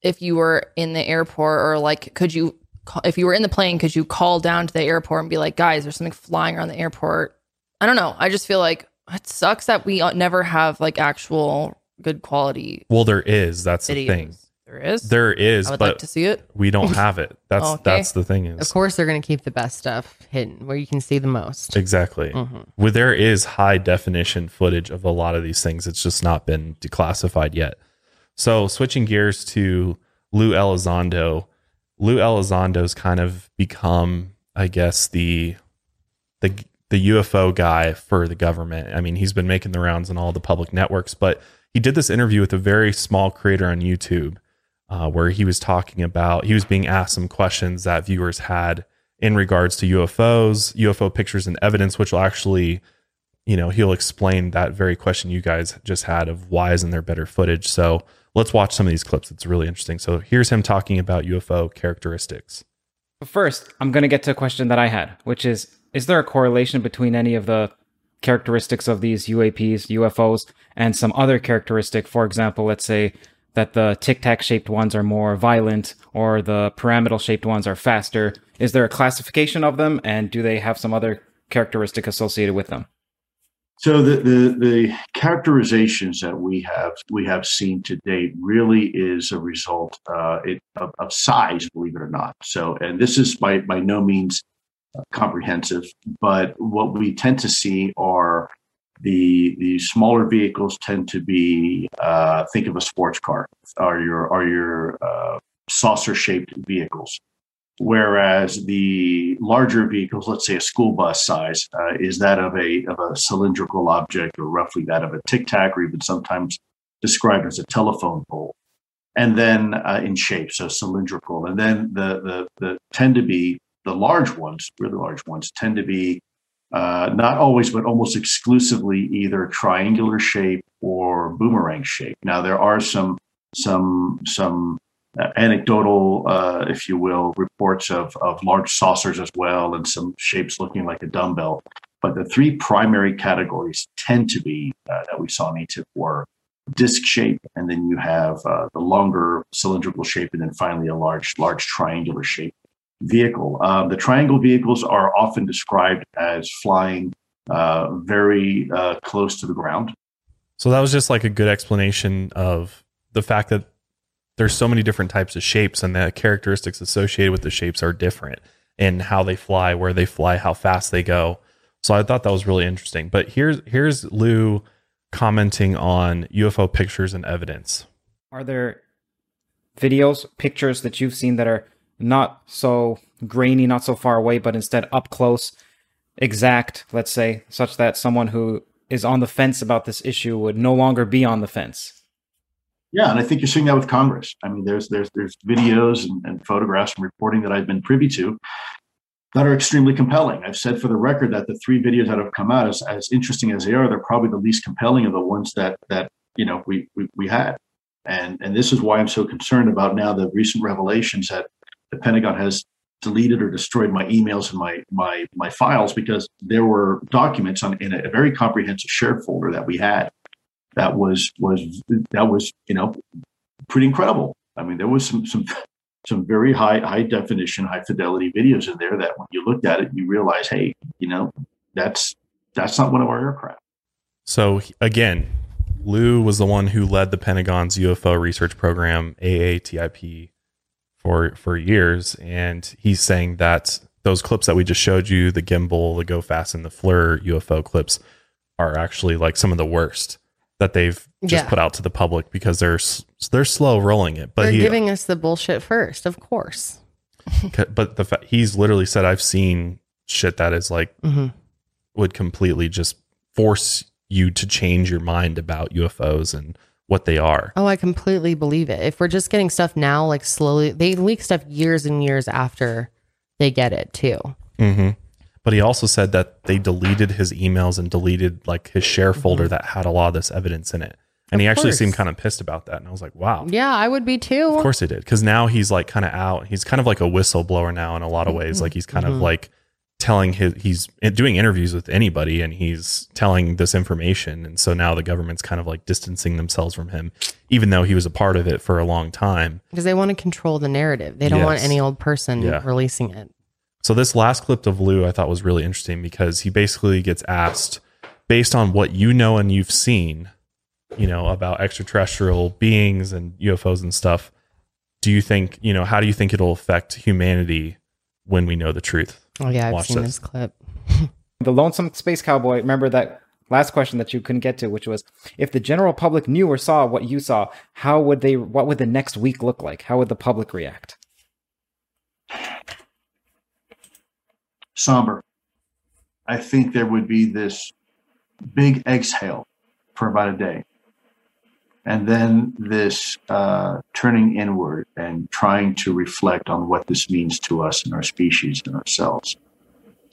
if you were in the airport or like could you if you were in the plane, could you call down to the airport and be like, guys, there's something flying around the airport? I don't know. I just feel like it sucks that we uh, never have like actual good quality Well, there is. That's the thing. There is. There is, I would but like to see it. we don't have it. That's Okay. that's the thing is of course, they're going to keep the best stuff hidden where you can see the most. exactly. Mhm. Well, there is high definition footage of a lot of these things. It's just not been declassified yet. So switching gears to Lou Elizondo, Lou Elizondo's kind of become, I guess, the the the UFO guy for the government. I mean, he's been making the rounds on all the public networks, but he did this interview with a very small creator on YouTube uh, where he was talking about he was being asked some questions that viewers had in regards to UFOs, UFO pictures and evidence, which will actually, you know, he'll explain that very question you guys just had of why isn't there better footage. So let's watch some of these clips. It's really interesting. So here's him talking about UFO characteristics. First, I'm going to get to a question that I had, which is Is there a correlation between any of the characteristics of these UAPs, UFOs, and some other characteristic? For example, let's say that the tic tac shaped ones are more violent or the pyramidal shaped ones are faster. Is there a classification of them, and do they have some other characteristic associated with them? So the, the the characterizations that we have we have seen to date really is a result uh, it, of, of size, believe it or not. So, and this is by by no means comprehensive, but what we tend to see are the the smaller vehicles tend to be uh, think of a sports car, are your are your uh, saucer shaped vehicles. Whereas the larger vehicles, let's say a school bus size, uh, is that of a of a cylindrical object, or roughly that of a tic tac, or even sometimes described as a telephone pole. And then uh, in shape, so cylindrical. And then the the the tend to be the large ones, really large ones, tend to be uh, not always, but almost exclusively either triangular shape or boomerang shape. Now there are some some some uh, anecdotal, uh, if you will, reports of, of large saucers as well and some shapes looking like a dumbbell. But the three primary categories tend to be uh, that we saw in AATIP were disc shape, and then you have uh, the longer cylindrical shape, and then finally a large, large triangular shape vehicle. Um, the triangle vehicles are often described as flying uh, very uh, close to the ground. So that was just like a good explanation of the fact that there's so many different types of shapes and the characteristics associated with the shapes are different in how they fly, where they fly, how fast they go. So I thought that was really interesting. But here's here's Lou commenting on UFO pictures and evidence. Are there videos, pictures that you've seen that are not so grainy, not so far away, but instead up close, exact, let's say, such that someone who is on the fence about this issue would no longer be on the fence? Yeah, and I think you're seeing that with Congress. I mean, there's there's there's videos and, and photographs and reporting that I've been privy to that are extremely compelling. I've said for the record that the three videos that have come out, as, as interesting as they are, they're probably the least compelling of the ones that that you know we we, we had. And and this is why I'm so concerned about now the recent revelations that the Pentagon has deleted or destroyed my emails and my my my files because there were documents on in a, a very comprehensive shared folder that we had that was was that was you know pretty incredible. I mean, there was some some some very high high definition, high fidelity videos in there that when you looked at it, you realize, hey, you know, that's that's not one of our aircraft. So again, Lou was the one who led the Pentagon's UFO research program, AATIP, for for years, and he's saying that those clips that we just showed you, the gimbal, the go fast, and the FLIR UFO clips, are actually like some of the worst that they've just Yeah. put out to the public because they're they're slow rolling it. But They're he, giving us the bullshit first, of course. but the fa- he's literally said I've seen shit that is like Mhm. would completely just force you to change your mind about UFOs and what they are. Oh, I completely believe it. If we're just getting stuff now, like slowly, they leak stuff years and years after they get it too. hmm But he also said that they deleted his emails and deleted like his share folder that had a lot of this evidence in it. And Of he actually course. seemed kind of pissed about that. And I was like, wow. Yeah, I would be too. Of course he did. Because now he's like kind of out. He's kind of like a whistleblower now in a lot of ways. Like he's kind Mhm. of like telling his, he's doing interviews with anybody and he's telling this information. And so now the government's kind of like distancing themselves from him, even though he was a part of it for a long time. Because they want to control the narrative. They don't want any old person Yeah. releasing it. So this last clip of Lou I thought was really interesting because he basically gets asked based on what you know and you've seen, you know, about extraterrestrial beings and UFOs and stuff, do you think, you know, how do you think it'll affect humanity when we know the truth? Oh yeah, I've Watch seen this. this clip. The lonesome space cowboy. Remember that last question that you couldn't get to, which was if the general public knew or saw what you saw, how would they? What would the next week look like? How would the public react? somber. I think there would be this big exhale for about a day. And then this uh, turning inward and trying to reflect on what this means to us and our species and ourselves.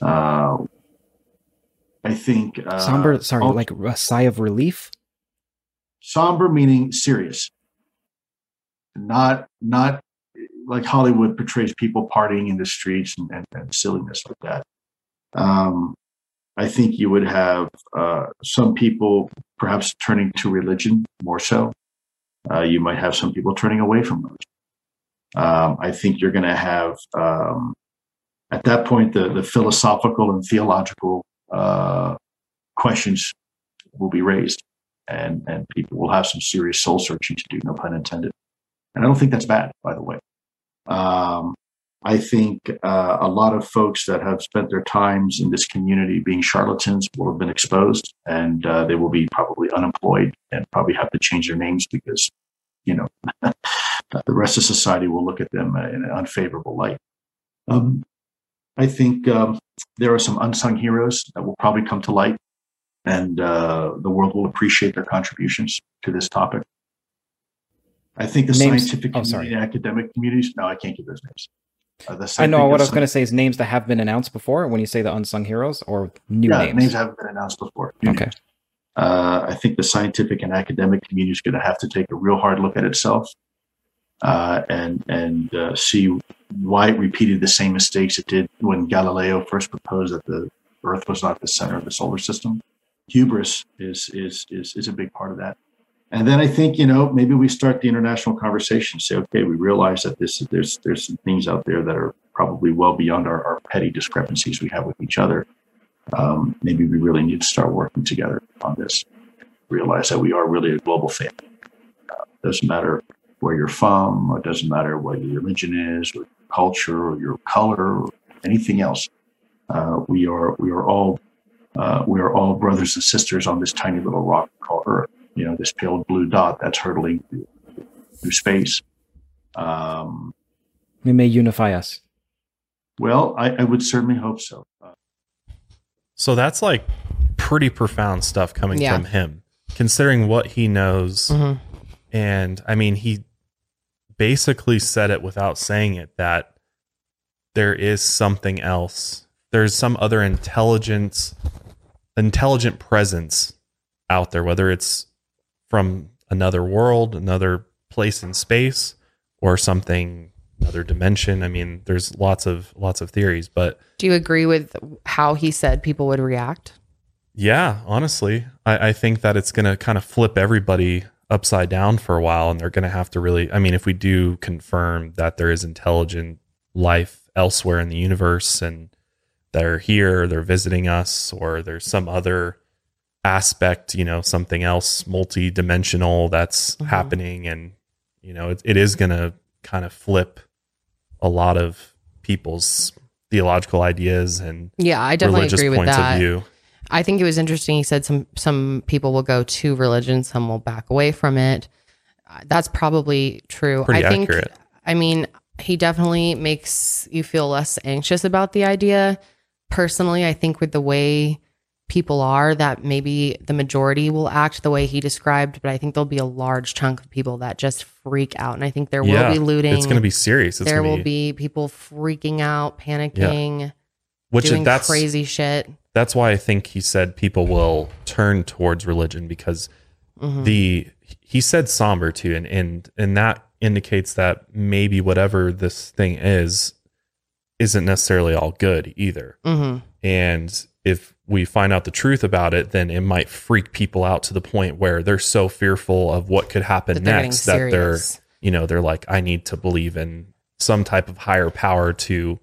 Uh, I think. Uh, Somber. Sorry, like a sigh of relief. somber meaning serious not not like hollywood portrays people partying in the streets and, and, and silliness like that um, i think you would have uh, some people perhaps turning to religion more so uh, you might have some people turning away from religion um, i think you're going to have um, at that point the, the philosophical and theological uh, questions will be raised and and people will have some serious soul searching to do, no pun intended. And I don't think that's bad, by the way. Um, I think uh, a lot of folks that have spent their times in this community being charlatans will have been exposed, and uh, they will be probably unemployed and probably have to change their names because, you know, the rest of society will look at them in an unfavorable light. Um, I think um, there are some unsung heroes that will probably come to light and uh, the world will appreciate their contributions to this topic. I think the Names- scientific oh, community sorry. and academic communities. No, I can't give those names. Uh, I know what I was going to say is names that have been announced before. When you say the unsung heroes or new yeah, names. names haven't been announced before. New Okay. Uh, I think the scientific and academic community is going to have to take a real hard look at itself uh, and and uh, see why it repeated the same mistakes it did when Galileo first proposed that the Earth was not the center of the solar system. Hubris is is is is a big part of that. And then I think you know maybe we start the international conversation. Say, okay, we realize that this there's there's some things out there that are probably well beyond our, our petty discrepancies we have with each other. Um, maybe we really need to start working together on this. Realize that we are really a global family. Uh, doesn't matter where you're from, or it doesn't matter what your religion is, or your culture, or your color, or anything else. Uh, we are we are all uh, we are all brothers and sisters on this tiny little rock called Earth. You know, this pale blue dot that's hurtling through, through space. Um, It may unify us. well, I, I would certainly hope so. Uh, So that's like pretty profound stuff coming Yeah. from him, considering what he knows. Mhm. And I mean, he basically said it without saying it that there is something else. There's some other intelligence, intelligent presence out there, whether it's from another world, another place in space, or something, another dimension. I mean, there's lots of lots of theories, but Do you agree with how he said people would react? Yeah, honestly, I, I think that it's going to kind of flip everybody upside down for a while, and they're going to have to really. I mean, if we do confirm that there is intelligent life elsewhere in the universe, and they're here, they're visiting us, or there's some other aspect, you know, something else multi-dimensional that's Mhm. happening, and you know, it, it is going to kind of flip a lot of people's theological ideas and Yeah, I definitely agree with that. of view. I think it was interesting. He said some some people will go to religion, some will back away from it. That's probably true. Pretty I think. accurate. I mean, he definitely makes you feel less anxious about the idea. Personally, I think with the way people are, that maybe the majority will act the way he described, but I think there'll be a large chunk of people that just freak out, and I think there Yeah, will be looting. It's going to be serious. It's there will be people freaking out, panicking, which doing that's crazy shit. that's why I think he said people will turn towards religion because Mhm. the he said somber too, and and and that indicates that maybe whatever this thing is isn't necessarily all good either. hmm And if we find out the truth about it, then it might freak people out to the point where they're so fearful of what could happen That they're next that they're, you know, they're like, I need to believe in some type of higher power to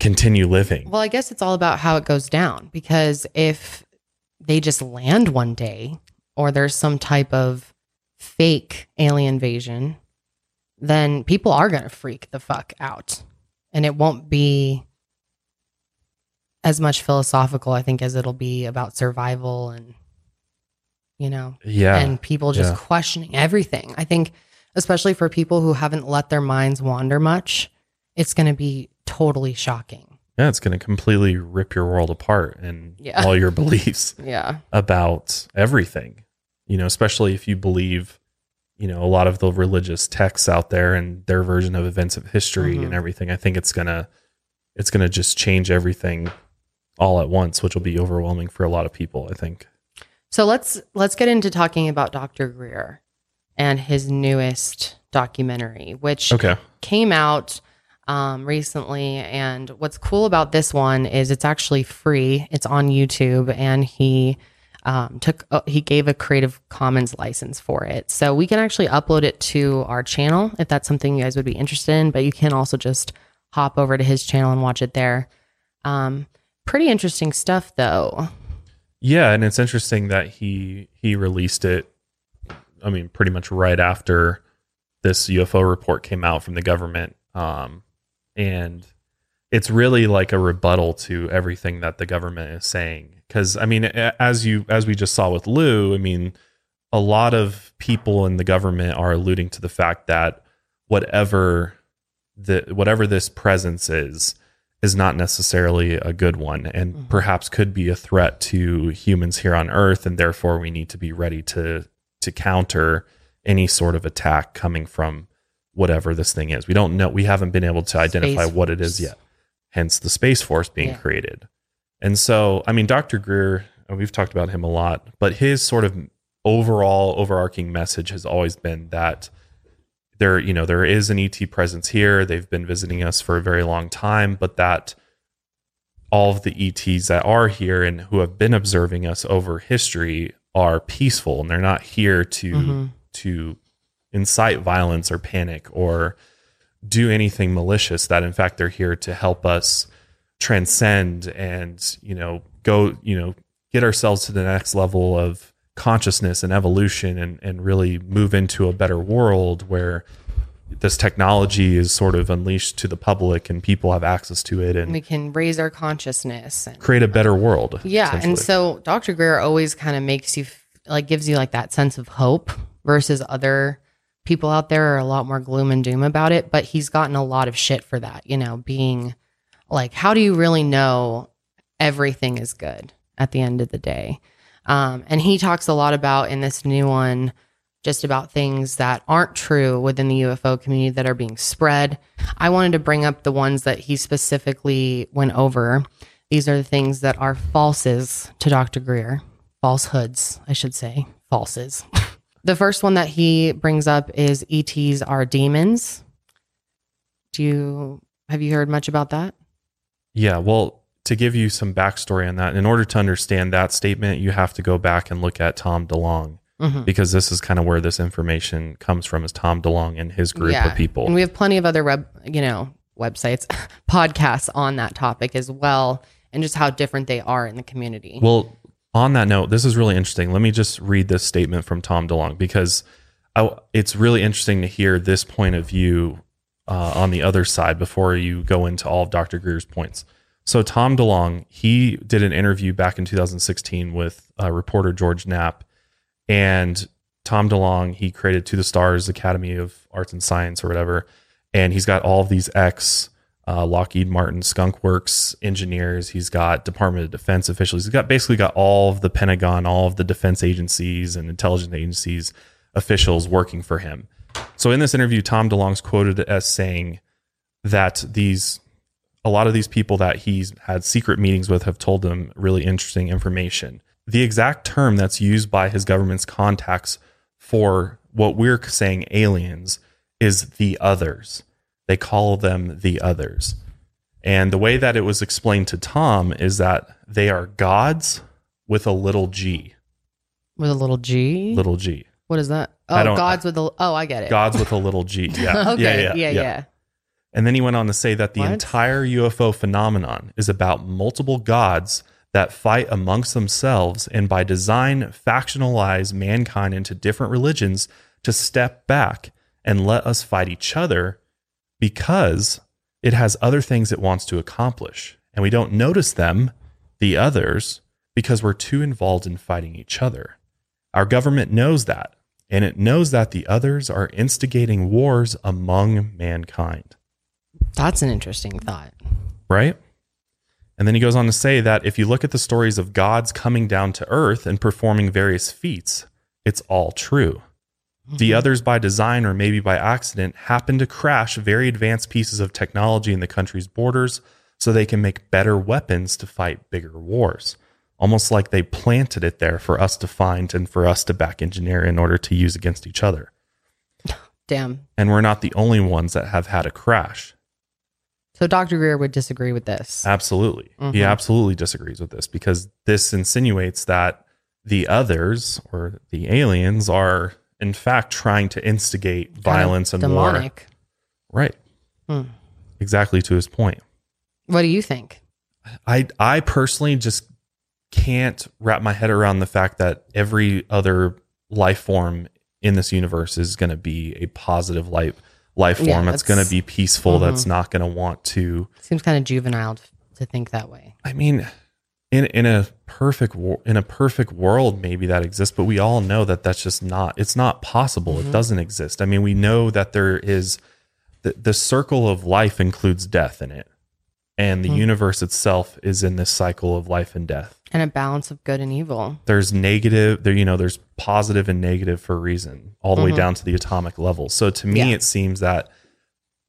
continue living. Well, I guess it's all about how it goes down because if they just land one day or there's some type of fake alien invasion, then people are going to freak the fuck out. And it won't be as much philosophical, I think, as it'll be about survival and, you know, Yeah. and people just Yeah. questioning everything. I think, especially for people who haven't let their minds wander much, it's going to be totally shocking. Yeah, it's going to completely rip your world apart and Yeah. all your beliefs Yeah. about everything. You know, especially if you believe, you know, a lot of the religious texts out there and their version of events of history Mhm. and everything. I think it's gonna it's gonna just change everything all at once, which will be overwhelming for a lot of people. I think. So let's let's get into talking about Dr. Greer and his newest documentary, which Okay. came out um, recently. And what's cool about this one is it's actually free. It's on YouTube, and he um, took uh, he gave a Creative Commons license for it, so we can actually upload it to our channel if that's something you guys would be interested in. But you can also just hop over to his channel and watch it there. Um, pretty interesting stuff, though. Yeah, and it's interesting that he he released it. I mean, pretty much right after this UFO report came out from the government, um, and it's really like a rebuttal to everything that the government is saying. Because I mean, as you as we just saw with Lou, I mean, a lot of people in the government are alluding to the fact that whatever the whatever this presence is is not necessarily a good one and mm-hmm. perhaps could be a threat to humans here on earth and therefore we need to be ready to to counter any sort of attack coming from whatever this thing is. We don't know we haven't been able to identify Space what it is yet hence the space force being Yeah. created. And so i mean dr greer we've talked about him a lot but his sort of overall overarching message has always been that there you know there is an ET presence here. They've been visiting us for a very long time, but that all of the ETs that are here and who have been observing us over history are peaceful and they're not here to Mhm. to incite violence or panic or do anything malicious that in fact they're here to help us transcend and you know go you know get ourselves to the next level of consciousness and evolution and and really move into a better world where this technology is sort of unleashed to the public and people have access to it and we can raise our consciousness and create a better world yeah and so dr greer always kind of makes you like gives you like that sense of hope versus other people out there are a lot more gloom and doom about it but he's gotten a lot of shit for that you know being like how do you really know everything is good at the end of the day um, and he talks a lot about in this new one just about things that aren't true within the UFO community that are being spread. I wanted to bring up the ones that he specifically went over. These are the things that are falses to Dr. Greer, falsehoods, I should say, falses. the first one that he brings up is ETs are demons. Do you have you heard much about that? Yeah, well, to give you some backstory on that, in order to understand that statement, you have to go back and look at Tom DeLonge Mhm. because this is kind of where this information comes from. Is Tom DeLonge and his group of people? And we have plenty of other web, you know, websites, podcasts on that topic as well, and just how different they are in the community. Well, on that note, this is really interesting. Let me just read this statement from Tom DeLonge because I, it's really interesting to hear this point of view uh, on the other side before you go into all of Dr. Greer's points. So Tom DeLonge, he did an interview back in 2016 with uh, reporter George Knapp, and Tom DeLonge he created To the Stars Academy of Arts and Science or whatever, and he's got all of these ex uh, Lockheed Martin Skunk Works engineers. He's got Department of Defense officials. He's got basically got all of the Pentagon, all of the defense agencies and intelligence agencies officials working for him. So in this interview, Tom DeLonge's quoted as saying that these a lot of these people that he's had secret meetings with have told him really interesting information. The exact term that's used by his government's contacts for what we're saying aliens is the others. They call them the others. And the way that it was explained to Tom is that they are gods with a little g. With a little G. Little g. What is that? Oh, gods with the. Oh, I get it. Gods with a little g. Yeah. okay. Yeah yeah, And then he went on to say that the What? entire UFO phenomenon is about multiple gods that fight amongst themselves and by design factionalize mankind into different religions to step back and let us fight each other because it has other things it wants to accomplish. And we don't notice them, the others, because we're too involved in fighting each other. Our government knows that, and it knows that the others are instigating wars among mankind, That's an interesting thought. right? And then he goes on to say that if you look at the stories of gods coming down to earth and performing various feats, it's all true. The mm-hmm. others, by design or maybe by accident, happen to crash very advanced pieces of technology in the country's borders so they can make better weapons to fight bigger wars. Almost like they planted it there for us to find and for us to back engineer in order to use against each other. Damn. And we're not the only ones that have had a crash. So Dr. Greer would disagree with this. Absolutely. He Mhm. absolutely disagrees with this because this insinuates that the others or the aliens are, in fact, trying to instigate violence and war. demonic. Right. Hmm. Exactly to his point. What do you think? I I personally just can't wrap my head around the fact that every other life form in this universe is going to be a positive life life form Yeah, that's going to be peaceful that's Mhm. not going to want to Seems kind of juvenile to think that way. I mean, in in a perfect in a perfect world, maybe that exists, but we all know that that's just not. It's not possible. Mm-hmm. It doesn't exist. I mean, we know that there is the the circle of life includes death in it, and the Mhm. universe itself is in this cycle of life and death. And a balance of good and evil. There's negative. There, you know, there's positive and negative for a reason, all the way Mhm. down to the atomic level. So to me, Yeah. it seems that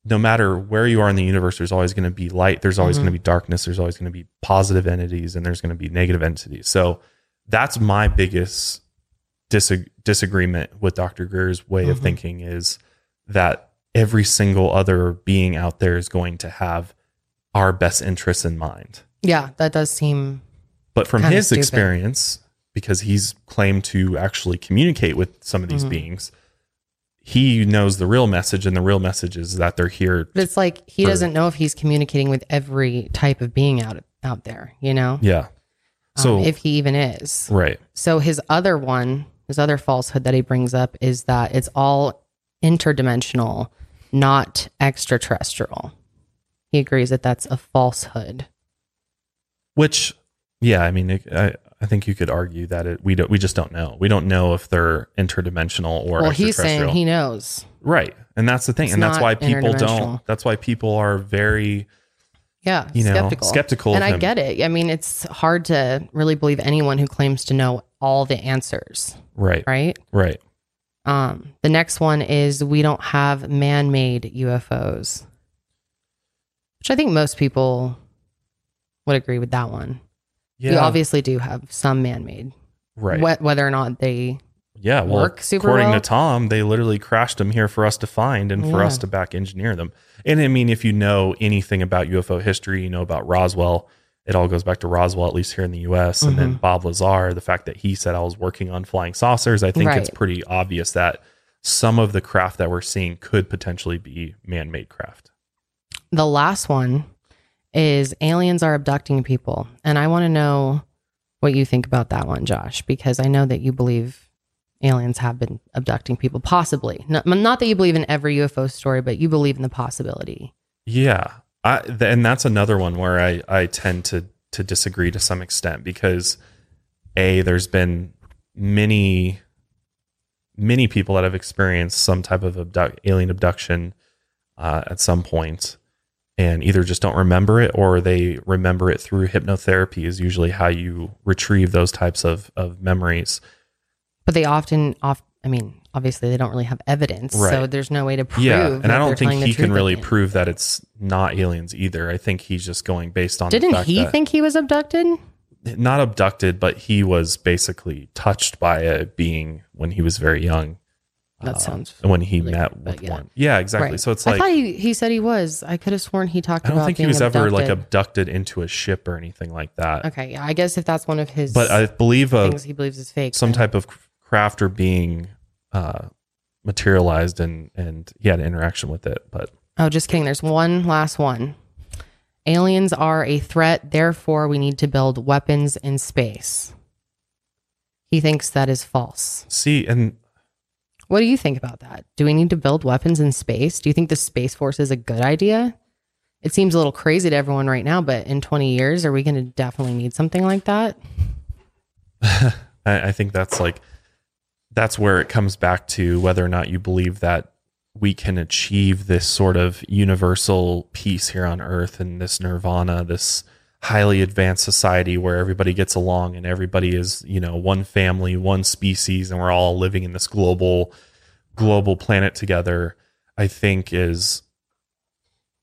no matter where you are in the universe, there's always going to be light. There's always Mhm. going to be darkness. There's always going to be positive entities, and there's going to be negative entities. So that's my biggest disag- disagreement with Dr. Greer's way of Mhm. thinking is that every single other being out there is going to have our best interests in mind. Yeah, that does seem But from Kinda his stupid. experience, because he's claimed to actually communicate with some of these Mhm. beings, he knows the real message, and the real message is that they're here. but it's like he doesn't know if he's communicating with every type of being out out there, you know? Yeah. So um, if he even is. right. So his other one, his other falsehood that he brings up is that it's all interdimensional, not extraterrestrial. He agrees that that's a falsehood. Which, yeah, I mean, it, I, I think you could argue that it, we don't, we just don't know. We don't know if they're interdimensional or well, he's saying he knows. right, and that's the thing, It's and that's why people don't. That's why people are very Yeah, You know, skeptical. skeptical And I get it. I mean, it's hard to really believe anyone who claims to know all the answers, right, right? right. Um, the next one is we don't have man-made UFOs, which I think most people would agree with that one. We obviously do have some man-made, right. Wh- whether or not they Yeah, well, work super according well. to Tom, they literally crashed them here for us to find and for us to back engineer them. And I mean, if you know anything about UFO history, you know about Roswell. It all goes back to Roswell, at least here in the U.S. And Mm-hmm. then Bob Lazar, the fact that he said I was working on flying saucers, I think it's pretty obvious that some of the craft that we're seeing could potentially be man-made craft. The last one is aliens are abducting people. And I want to know what you think about that one, Josh, because I know that you believe aliens have been abducting people, possibly. Not, not that you believe in every UFO story, but you believe in the possibility. Yeah, I, th- and that's another one where I I tend to to disagree to some extent because a there's been many many people that have experienced some type of abduct, alien abduction uh, at some point and either just don't remember it or they remember it through hypnotherapy is usually how you retrieve those types of, of memories But they often, off. I mean, obviously, they don't really have evidence, so there's no way to prove. yeah and i don't think he can really prove that it's not aliens either i think he's just going based on Didn't fact he think he was abducted? not abducted, but he was basically touched by a being when he was very young. That uh, sounds when he familiar, met with yeah. one. Yeah, exactly. Right. So it's like I thought he, he said he was. I could have sworn he talked about. I don't think he was ever like abducted. abducted into a ship or anything like that. Okay, yeah, I guess if that's one of his, But I believe a, things he believes is fake. some then- type of craft or being uh, materialized and and he had an interaction with it. But Oh, just kidding. There's one last one. Aliens are a threat, therefore we need to build weapons in space. He thinks that is false. see, and What do you think about that? Do we need to build weapons in space? Do you think the Space Force is a good idea? It seems a little crazy to everyone right now, but in 20 years, are we going to definitely need something like that? I, I think that's like that's where it comes back to whether or not you believe that we can achieve this sort of universal peace here on earth and this nirvana this highly advanced society where everybody gets along and everybody is you know one family one species and we're all living in this global global planet together i think is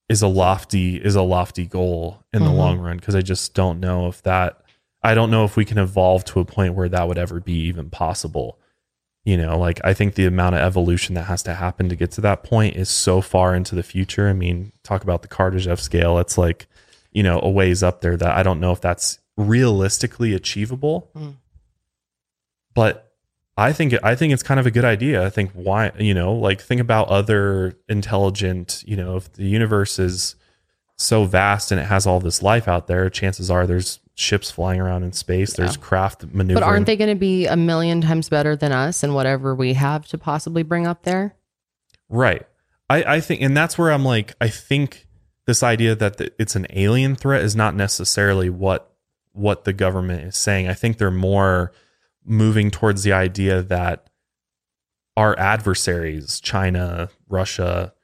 is a lofty is a lofty goal in the Mhm. long run because i just don't know if that I don't know if we can evolve to a point where that would ever be even possible. You know, like I think the amount of evolution that has to happen to get to that point is so far into the future. I mean, talk about the Kardashev scale. It's like, you know, a ways up there that I don't know if that's realistically achievable. Mm. But I think I think it's kind of a good idea. I think why, you know, like think about other intelligent, you know, if the universe is so vast and it has all this life out there, chances are there's ships flying around in space. There's craft maneuvering. But aren't they going to be a million times better than us and whatever we have to possibly bring up there? Right. I, I think, and that's where I'm like, I think this idea that it's an alien threat is not necessarily what what the government is saying. I think they're more moving towards the idea that our adversaries, China, Russia,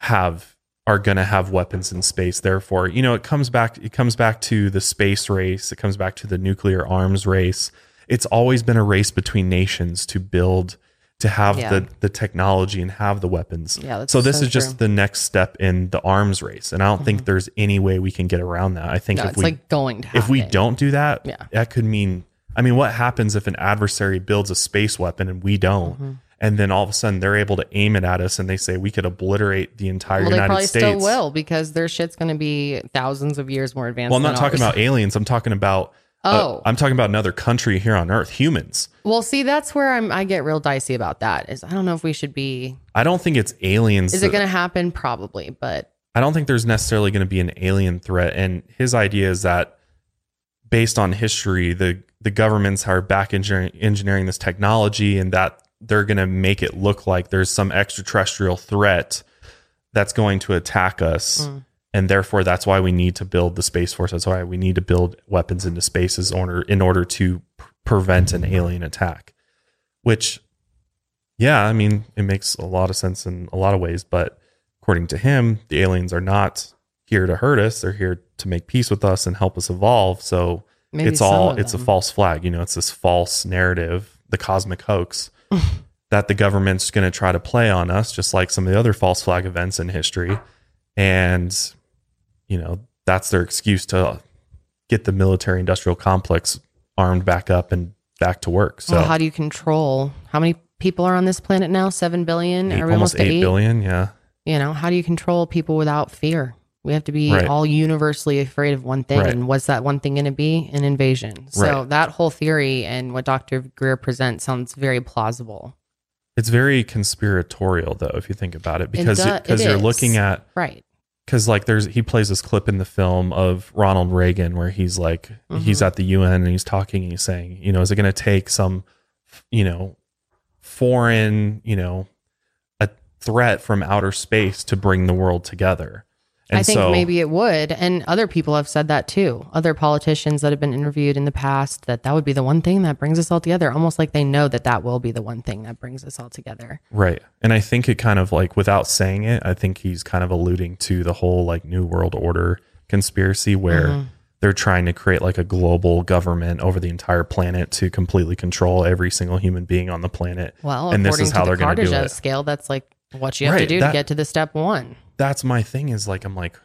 have are going to have weapons in space. Therefore, you know, it comes back. It comes back to the space race. It comes back to the nuclear arms race. It's always been a race between nations to build, to have Yeah. the the technology and have the weapons. Yeah, so this so is just the next step in the arms race, and I don't think there's any way we can get around that. I think No, if it's we like going to if we don't do that, Yeah. that could mean. I mean, what happens if an adversary builds a space weapon and we don't? Mm-hmm. And then all of a sudden they're able to aim it at us and they say we could obliterate the entire Well, they United probably States. still will because their shit's going to be thousands of years more advanced. Well, I'm not talking ours. about aliens. I'm talking about. Uh, Oh. I'm talking about another country here on Earth, humans. Well, see, that's where I'm. I get real dicey about that. Is I don't know if we should be. I don't think it's aliens. Is it going to happen? Probably, but I don't think there's necessarily going to be an alien threat. And his idea is that based on history, the the governments are back engineering, engineering this technology and that they're going to make it look like there's some extraterrestrial threat that's going to attack us. Mm. And therefore, that's why we need to build the space force. That's why we need to build weapons into spaces in order in order to p- prevent an alien attack. Which, yeah, I mean, it makes a lot of sense in a lot of ways. But according to him, the aliens are not here to hurt us. They're here to make peace with us and help us evolve. So Maybe it's all it's a false flag. You know, it's this false narrative, the cosmic hoax that the government's going to try to play on us, just like some of the other false flag events in history. And, you know, that's their excuse to get the military industrial complex armed back up and back to work. So well, how do you control how many people are on this planet now? Seven billion? eight- Are we almost to eight billion. Yeah. You know, how do you control people without fear? We have to be Right. all universally afraid of one thing. Right. And what's that one thing going to be? An invasion. So Right. that whole theory and what Dr. Greer presents sounds very plausible. It's very conspiratorial, though, if you think about it, because do- because it you're looking at Right. Because like there's he plays this clip in the film of Ronald Reagan where he's like he's Mhm. at the UN and he's talking and he's saying you know is it going to take some you know foreign, you know, a threat from outer space to bring the world together. And I think so, maybe it would. And other people have said that too. Other politicians that have been interviewed in the past that that would be the one thing that brings us all together. Almost like they know that that will be the one thing that brings us all together. Right. And I think it kind of like without saying it, I think he's kind of alluding to the whole like New World Order conspiracy where Mhm. they're trying to create like a global government over the entire planet to completely control every single human being on the planet. Well, and this is how to they're the going to do it. scale, that's like what you have to do that- to get to the step one. That's my thing is like, I'm like,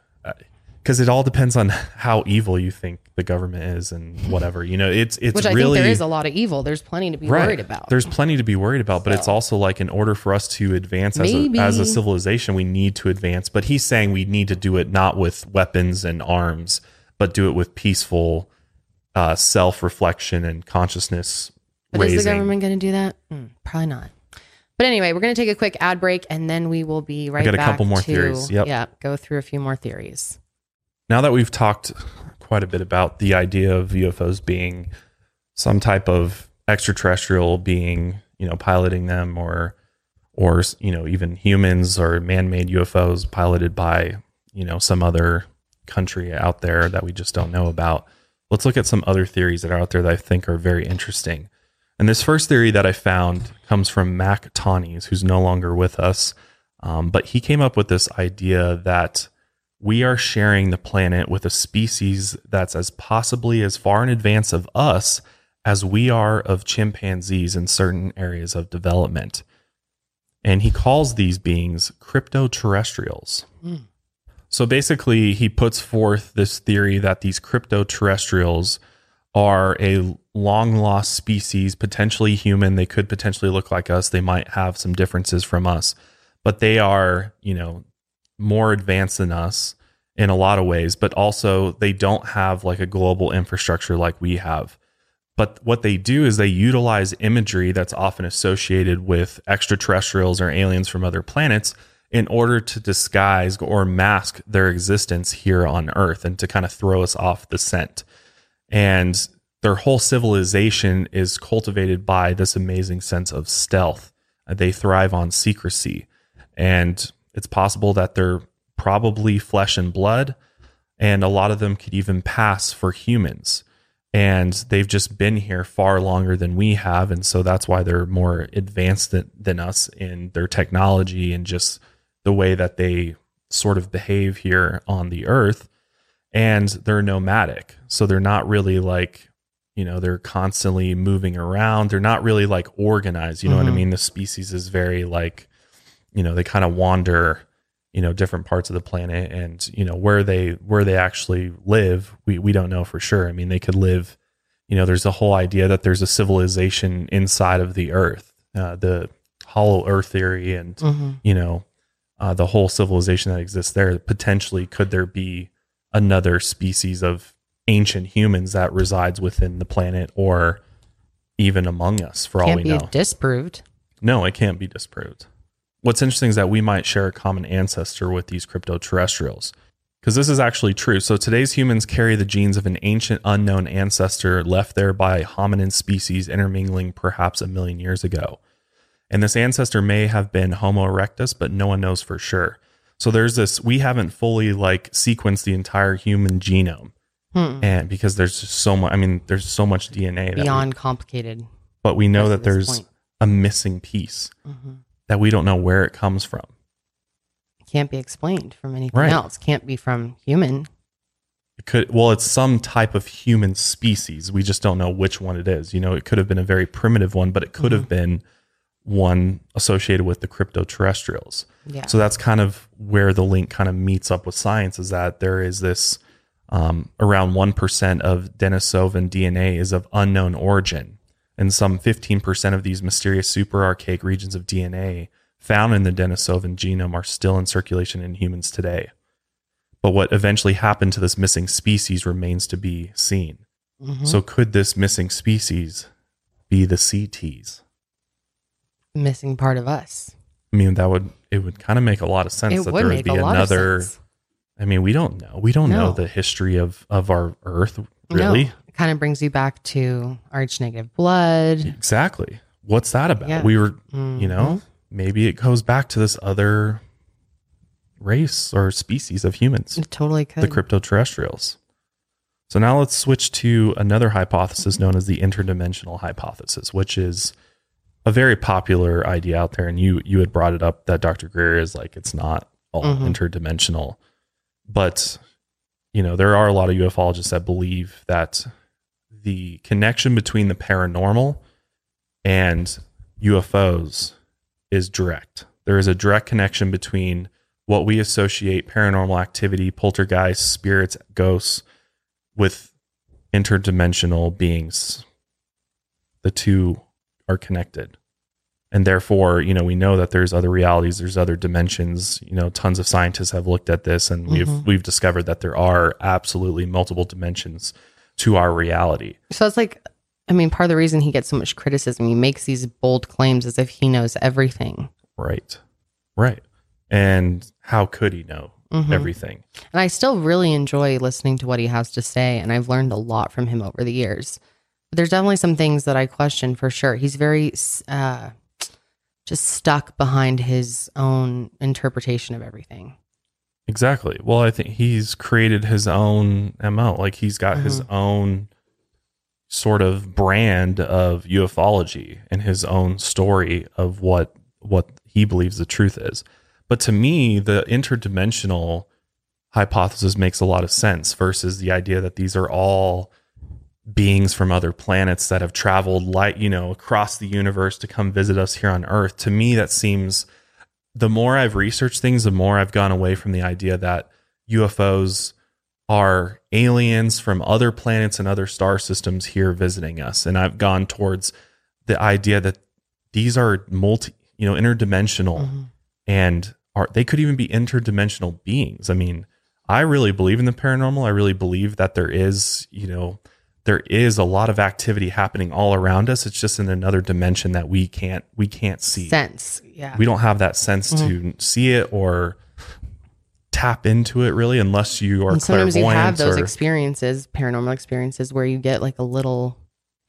because it all depends on how evil you think the government is and whatever. You know, it's, it's Which I really. think there is a lot of evil. There's plenty to be worried about. There's plenty to be worried about, but it's also like in order for us to advance as a, as a civilization, we need to advance. But he's saying we need to do it not with weapons and arms, but do it with peaceful uh, self reflection and consciousness But raising. is the government going to do that? Hmm, probably not. But anyway, we're going to take a quick ad break and then we will be right We got a couple more to, theories. Yep. Yeah, go through a few more theories. now that we've talked quite a bit about the idea of UFOs being some type of extraterrestrial being, you know, piloting them or or you know, even humans or man-made UFOs piloted by, you know, some other country out there that we just don't know about. Let's look at some other theories that are out there that I think are very interesting. And this first theory that I found comes from Mac Tonnies, who's no longer with us. Um, but he came up with this idea that we are sharing the planet with a species that's as possibly as far in advance of us as we are of chimpanzees in certain areas of development. And he calls these beings crypto-terrestrials. So basically, he puts forth this theory that these crypto-terrestrials are a long lost species, potentially human. They could potentially look like us. They might have some differences from us, but they are, you know, more advanced than us in a lot of ways, but also they don't have like a global infrastructure like we have. But what they do is they utilize imagery that's often associated with extraterrestrials or aliens from other planets in order to disguise or mask their existence here on Earth and to kind of throw us off the scent. And their whole civilization is cultivated by this amazing sense of stealth. Uh, they thrive on secrecy. And it's possible that they're probably flesh and blood. And a lot of them could even pass for humans. And they've just been here far longer than we have. And so that's why they're more advanced than, than us in their technology and just the way that they sort of behave here on the earth. And they're nomadic. So they're not really like, you know, they're constantly moving around. They're not really like organized. You know what I Mhm. mean? The species is very like, you know, they kind of wander, you know, different parts of the planet and, you know, where they where they actually live, we we don't know for sure. I mean, they could live, you know, there's a whole idea that there's a civilization inside of the earth. Uh, the hollow earth theory and Mhm. you know, uh, the whole civilization that exists there. Potentially, could there be another species of ancient humans that resides within the planet or even among us for all Can't we be know? disproved. No, it can't be disproved. What's interesting is that we might share a common ancestor with these crypto terrestrials. Because this is actually true. So today's humans carry the genes of an ancient unknown ancestor left there by hominin species intermingling perhaps a million years ago. And this ancestor may have been Homo erectus, but no one knows for sure. So there's this, we haven't fully like sequenced the entire human genome. Hmm. And because there's just so much, I mean, there's so much DNA that we- Beyond complicated. but we know that there's point. a missing piece Mhm. that we don't know where it comes from. Can't be explained from anything Right. else. Can't be from human. It could well, it's some type of human species. We just don't know which one it is. You know, it could have been a very primitive one, but it could have been one associated with the crypto terrestrials. Yeah. So that's kind of where the link kind of meets up with science is that there is this um, around 1% of Denisovan DNA is of unknown origin. And some 15% of these mysterious super archaic regions of DNA found in the Denisovan genome are still in circulation in humans today. But what eventually happened to this missing species remains to be seen. Mhm. So, could this missing species be the CTs? Missing part of us. I mean, that would it would kind of make a lot of sense It that would there would be a lot of another. I mean, we don't know. We don't know the history of of our Earth, really. No. It kind of brings you back to Rh negative blood. Exactly. what's that about? Yeah. We were, you know, mm-hmm. maybe it goes back to this other race or species of humans, It totally could. the cryptoterrestrials. So now let's switch to another hypothesis known as the interdimensional hypothesis, which is a very popular idea out there. And you you had brought it up that Dr. Greer is like it's not all Mhm. interdimensional, but you know there are a lot of ufologists that believe that the connection between the paranormal and UFOs is direct. There is a direct connection between what we associate paranormal activity, poltergeists, spirits, ghosts with interdimensional beings. The two are connected. And therefore, you know, we know that there's other realities, there's other dimensions. You know, tons of scientists have looked at this and we've Mhm. we've discovered that there are absolutely multiple dimensions to our reality. So it's like, I mean, part of the reason he gets so much criticism, he makes these bold claims as if he knows everything. Right. Right. And how could he know Mhm. everything? And I still really enjoy listening to what he has to say. And I've learned a lot from him over the years. There's definitely some things that I question for sure. He's very uh, just stuck behind his own interpretation of everything. Exactly. Well, I think he's created his own MO. Like he's got his Mhm. own sort of brand of ufology and his own story of what what he believes the truth is. But to me, the interdimensional hypothesis makes a lot of sense versus the idea that these are all beings from other planets that have traveled light, you know, across the universe to come visit us here on Earth. To me, that seems the more I've researched things, the more I've gone away from the idea that UFOs are aliens from other planets and other star systems here visiting us. And I've gone towards the idea that these are multi, you know, interdimensional mm-hmm. and are they could even be interdimensional beings. I mean, I really believe in the paranormal. I really believe that there is, you know, there is a lot of activity happening all around us. It's just in another dimension that we can't we can't see. Sense. Yeah. We don't have that sense to see it or tap into it really unless you are and sometimes you have those experiences, paranormal experiences, where you get like a little,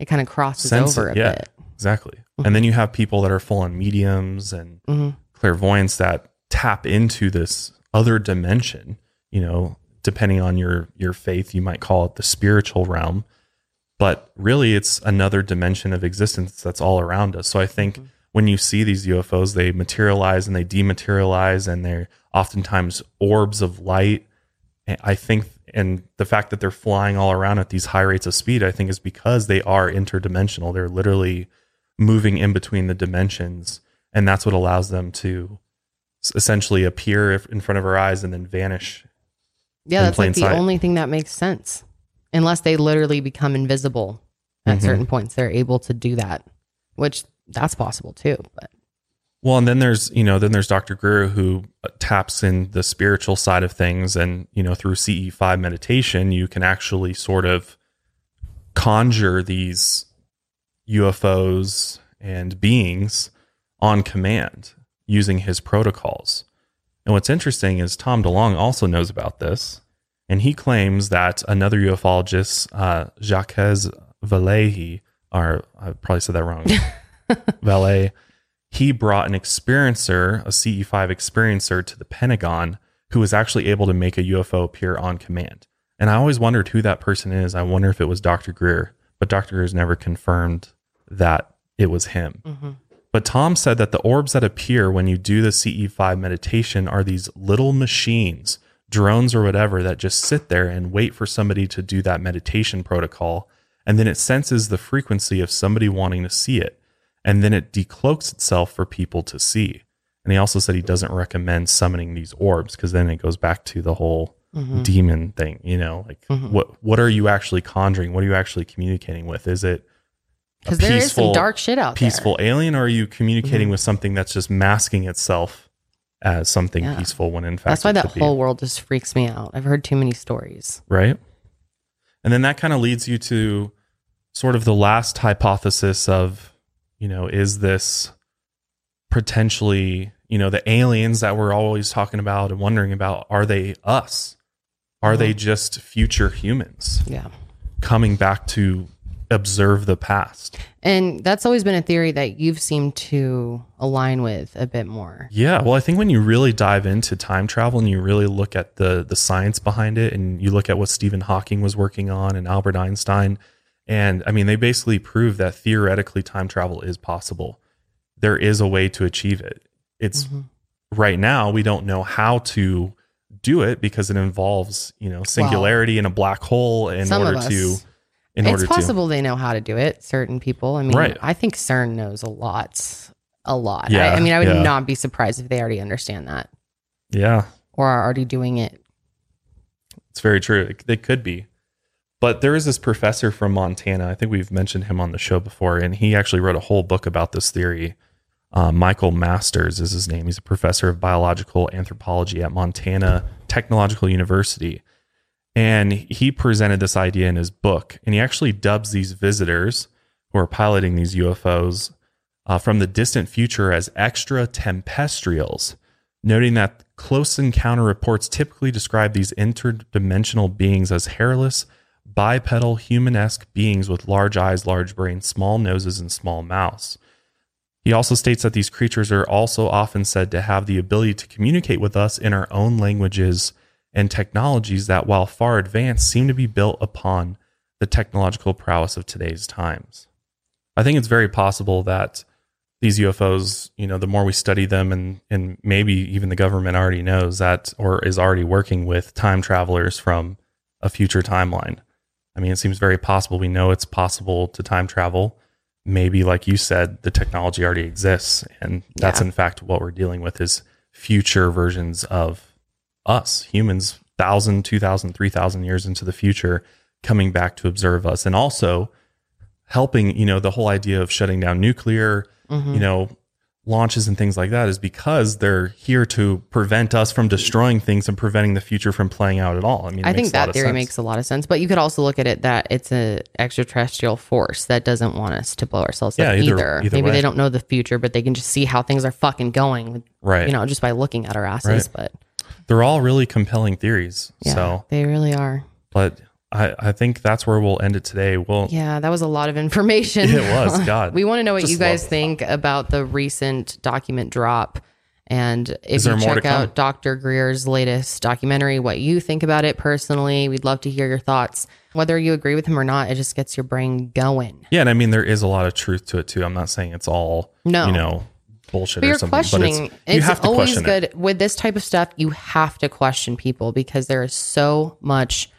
it kind of crosses over it. a yeah, bit. exactly. And then you have people that are full on mediums and Mhm. clairvoyance that tap into this other dimension. You know, depending on your your faith, you might call it the spiritual realm, but really, it's another dimension of existence that's all around us. So I think mm-hmm. when you see these UFOs, they materialize and they dematerialize, and they're oftentimes orbs of light. And I think, and the fact that they're flying all around at these high rates of speed, I think, is because they are interdimensional. They're literally moving in between the dimensions, and that's what allows them to essentially appear in front of our eyes and then vanish. Yeah, that's like the sight. only thing that makes sense. Unless they literally become invisible at Mhm. certain points, they're able to do that, which that's possible too. But Well, and then there's you know then there's Dr. Greer who uh, taps in the spiritual side of things, and you know through CE five meditation you can actually sort of conjure these UFOs and beings on command using his protocols. And what's interesting is Tom DeLonge also knows about this, and he claims that another ufologist, uh, Jacques Valehi, or I probably said that wrong, Valet, he brought an experiencer, a CE5 experiencer, to the Pentagon who was actually able to make a UFO appear on command. And I always wondered who that person is. I wonder if it was Dr. Greer, but Dr. Greer's never confirmed that it was him. But Tom said that the orbs that appear when you do the CE5 meditation are these little machines, drones or whatever, that just sit there and wait for somebody to do that meditation protocol. And then it senses the frequency of somebody wanting to see it. And then it decloaks itself for people to see. And he also said he doesn't recommend summoning these orbs because then it goes back to the whole Mhm. demon thing. You know, like Mhm. what what are you actually conjuring? What are you actually communicating with? Is it because there is some dark shit out peaceful alien, or are you communicating Mhm. with something that's just masking itself as something Yeah. peaceful when in fact That's why that could be, whole world just freaks me out. I've heard too many stories. right? And then that kind of leads you to sort of the last hypothesis of, you know, is this potentially, you know, the aliens that we're always talking about and wondering about, are they us? Are they uh-huh. just future humans? Yeah. coming back to observe the past. And that's always been a theory that you've seemed to align with a bit more. Yeah, well, I think when you really dive into time travel and you really look at the the science behind it, and you look at what Stephen Hawking was working on and Albert Einstein, and I mean, they basically prove that theoretically time travel is possible. There is a way to achieve it. It's Mm-hmm. right now we don't know how to do it because it involves you know singularity in a black hole in Some order to in it's possible they know how to do it. Certain people. I mean, Right. I think CERN knows a lot. A lot. Yeah, I, I mean, I would yeah. not be surprised if they already understand that yeah or are already doing it. It's very true. It, it could be. But there is this professor from Montana. I think we've mentioned him on the show before, and he actually wrote a whole book about this theory. Uh, Michael Masters is his name. He's a professor of biological anthropology at Montana Technological University. And he presented this idea in his book. And he actually dubs these visitors who are piloting these UFOs uh, from the distant future as extratempestrials, noting that close encounter reports typically describe these interdimensional beings as hairless, bipedal, human esque beings with large eyes, large brains, small noses, and small mouths. He also states that these creatures are also often said to have the ability to communicate with us in our own languages and technologies that, while far advanced, seem to be built upon the technological prowess of today's times. I think it's very possible that these UFOs, you know, the more we study them and and maybe even the government already knows that or is already working with time travelers from a future timeline. I mean, it seems very possible. We know it's possible to time travel. Maybe like you said, the technology already exists and that's Yeah. in fact what we're dealing with is future versions of us, humans, 1000, 2000, 3000 years into the future coming back to observe us and also helping, you know, the whole idea of shutting down nuclear, Mm-hmm. you know, launches and things like that is because they're here to prevent us from destroying things and preventing the future from playing out at all. I mean, I think that theory sense. makes a lot of sense, but you could also look at it that it's a extraterrestrial force that doesn't want us to blow ourselves Yeah, up either- either. either Maybe way. they don't know the future, but they can just see how things are fucking going, right. you know, just by looking at our asses. Right. But they're all really compelling theories. yeah, So, they really are. but I, I think that's where we'll end it today. We'll, Yeah, that was a lot of information. It was, God. we want to know what Just you guys think about the recent document drop. And if you check come? out Dr. Greer's latest documentary, what you think about it personally, we'd love to hear your thoughts. Whether you agree with him or not, it just gets your brain going. yeah. And I mean, there is a lot of truth to it too. I'm not saying it's all, No. you know, bullshit But or you're something, questioning. but it's, you it's have to always question good it. with this type of stuff. You have to question people because there is so much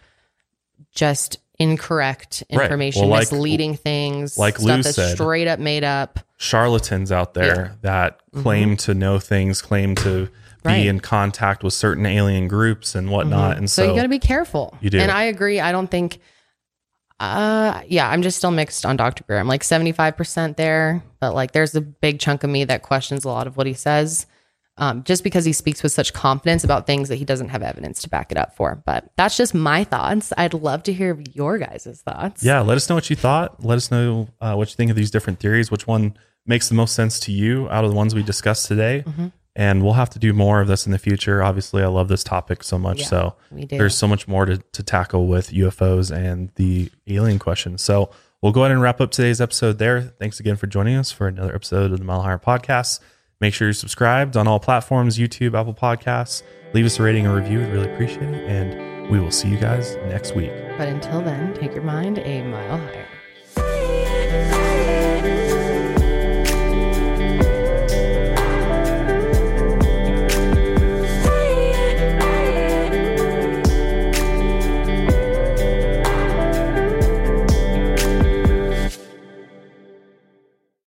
just incorrect Right. information, Well, like- misleading things, like stuff Lou that's said. straight up made up. charlatans out there that claim to know things, claim to be Mm-hmm. Right. in contact with certain alien groups and whatnot. And So, so, you got to be careful. You do. And I agree. I don't think. Uh, yeah, I'm just still mixed on Dr. Greer. I'm like 75% there, but like there's a big chunk of me that questions a lot of what he says. Um, just because he speaks with such confidence about things that he doesn't have evidence to back it up for. But that's just my thoughts. I'd love to hear your guys' thoughts. yeah, let us know what you thought. Let us know uh, what you think of these different theories. Which one makes the most sense to you out of the ones we discussed today? Mm-hmm. And we'll have to do more of this in the future. Obviously, I love this topic so much. Yeah, so there's so much more to, to tackle with UFOs and the alien question. So we'll go ahead and wrap up today's episode there. Thanks again for joining us for another episode of the Mile Higher Podcast. Make sure you're subscribed on all platforms YouTube, Apple Podcasts. Leave us a rating and review. We'd really appreciate it. And we will see you guys next week. But until then, take your mind a mile higher.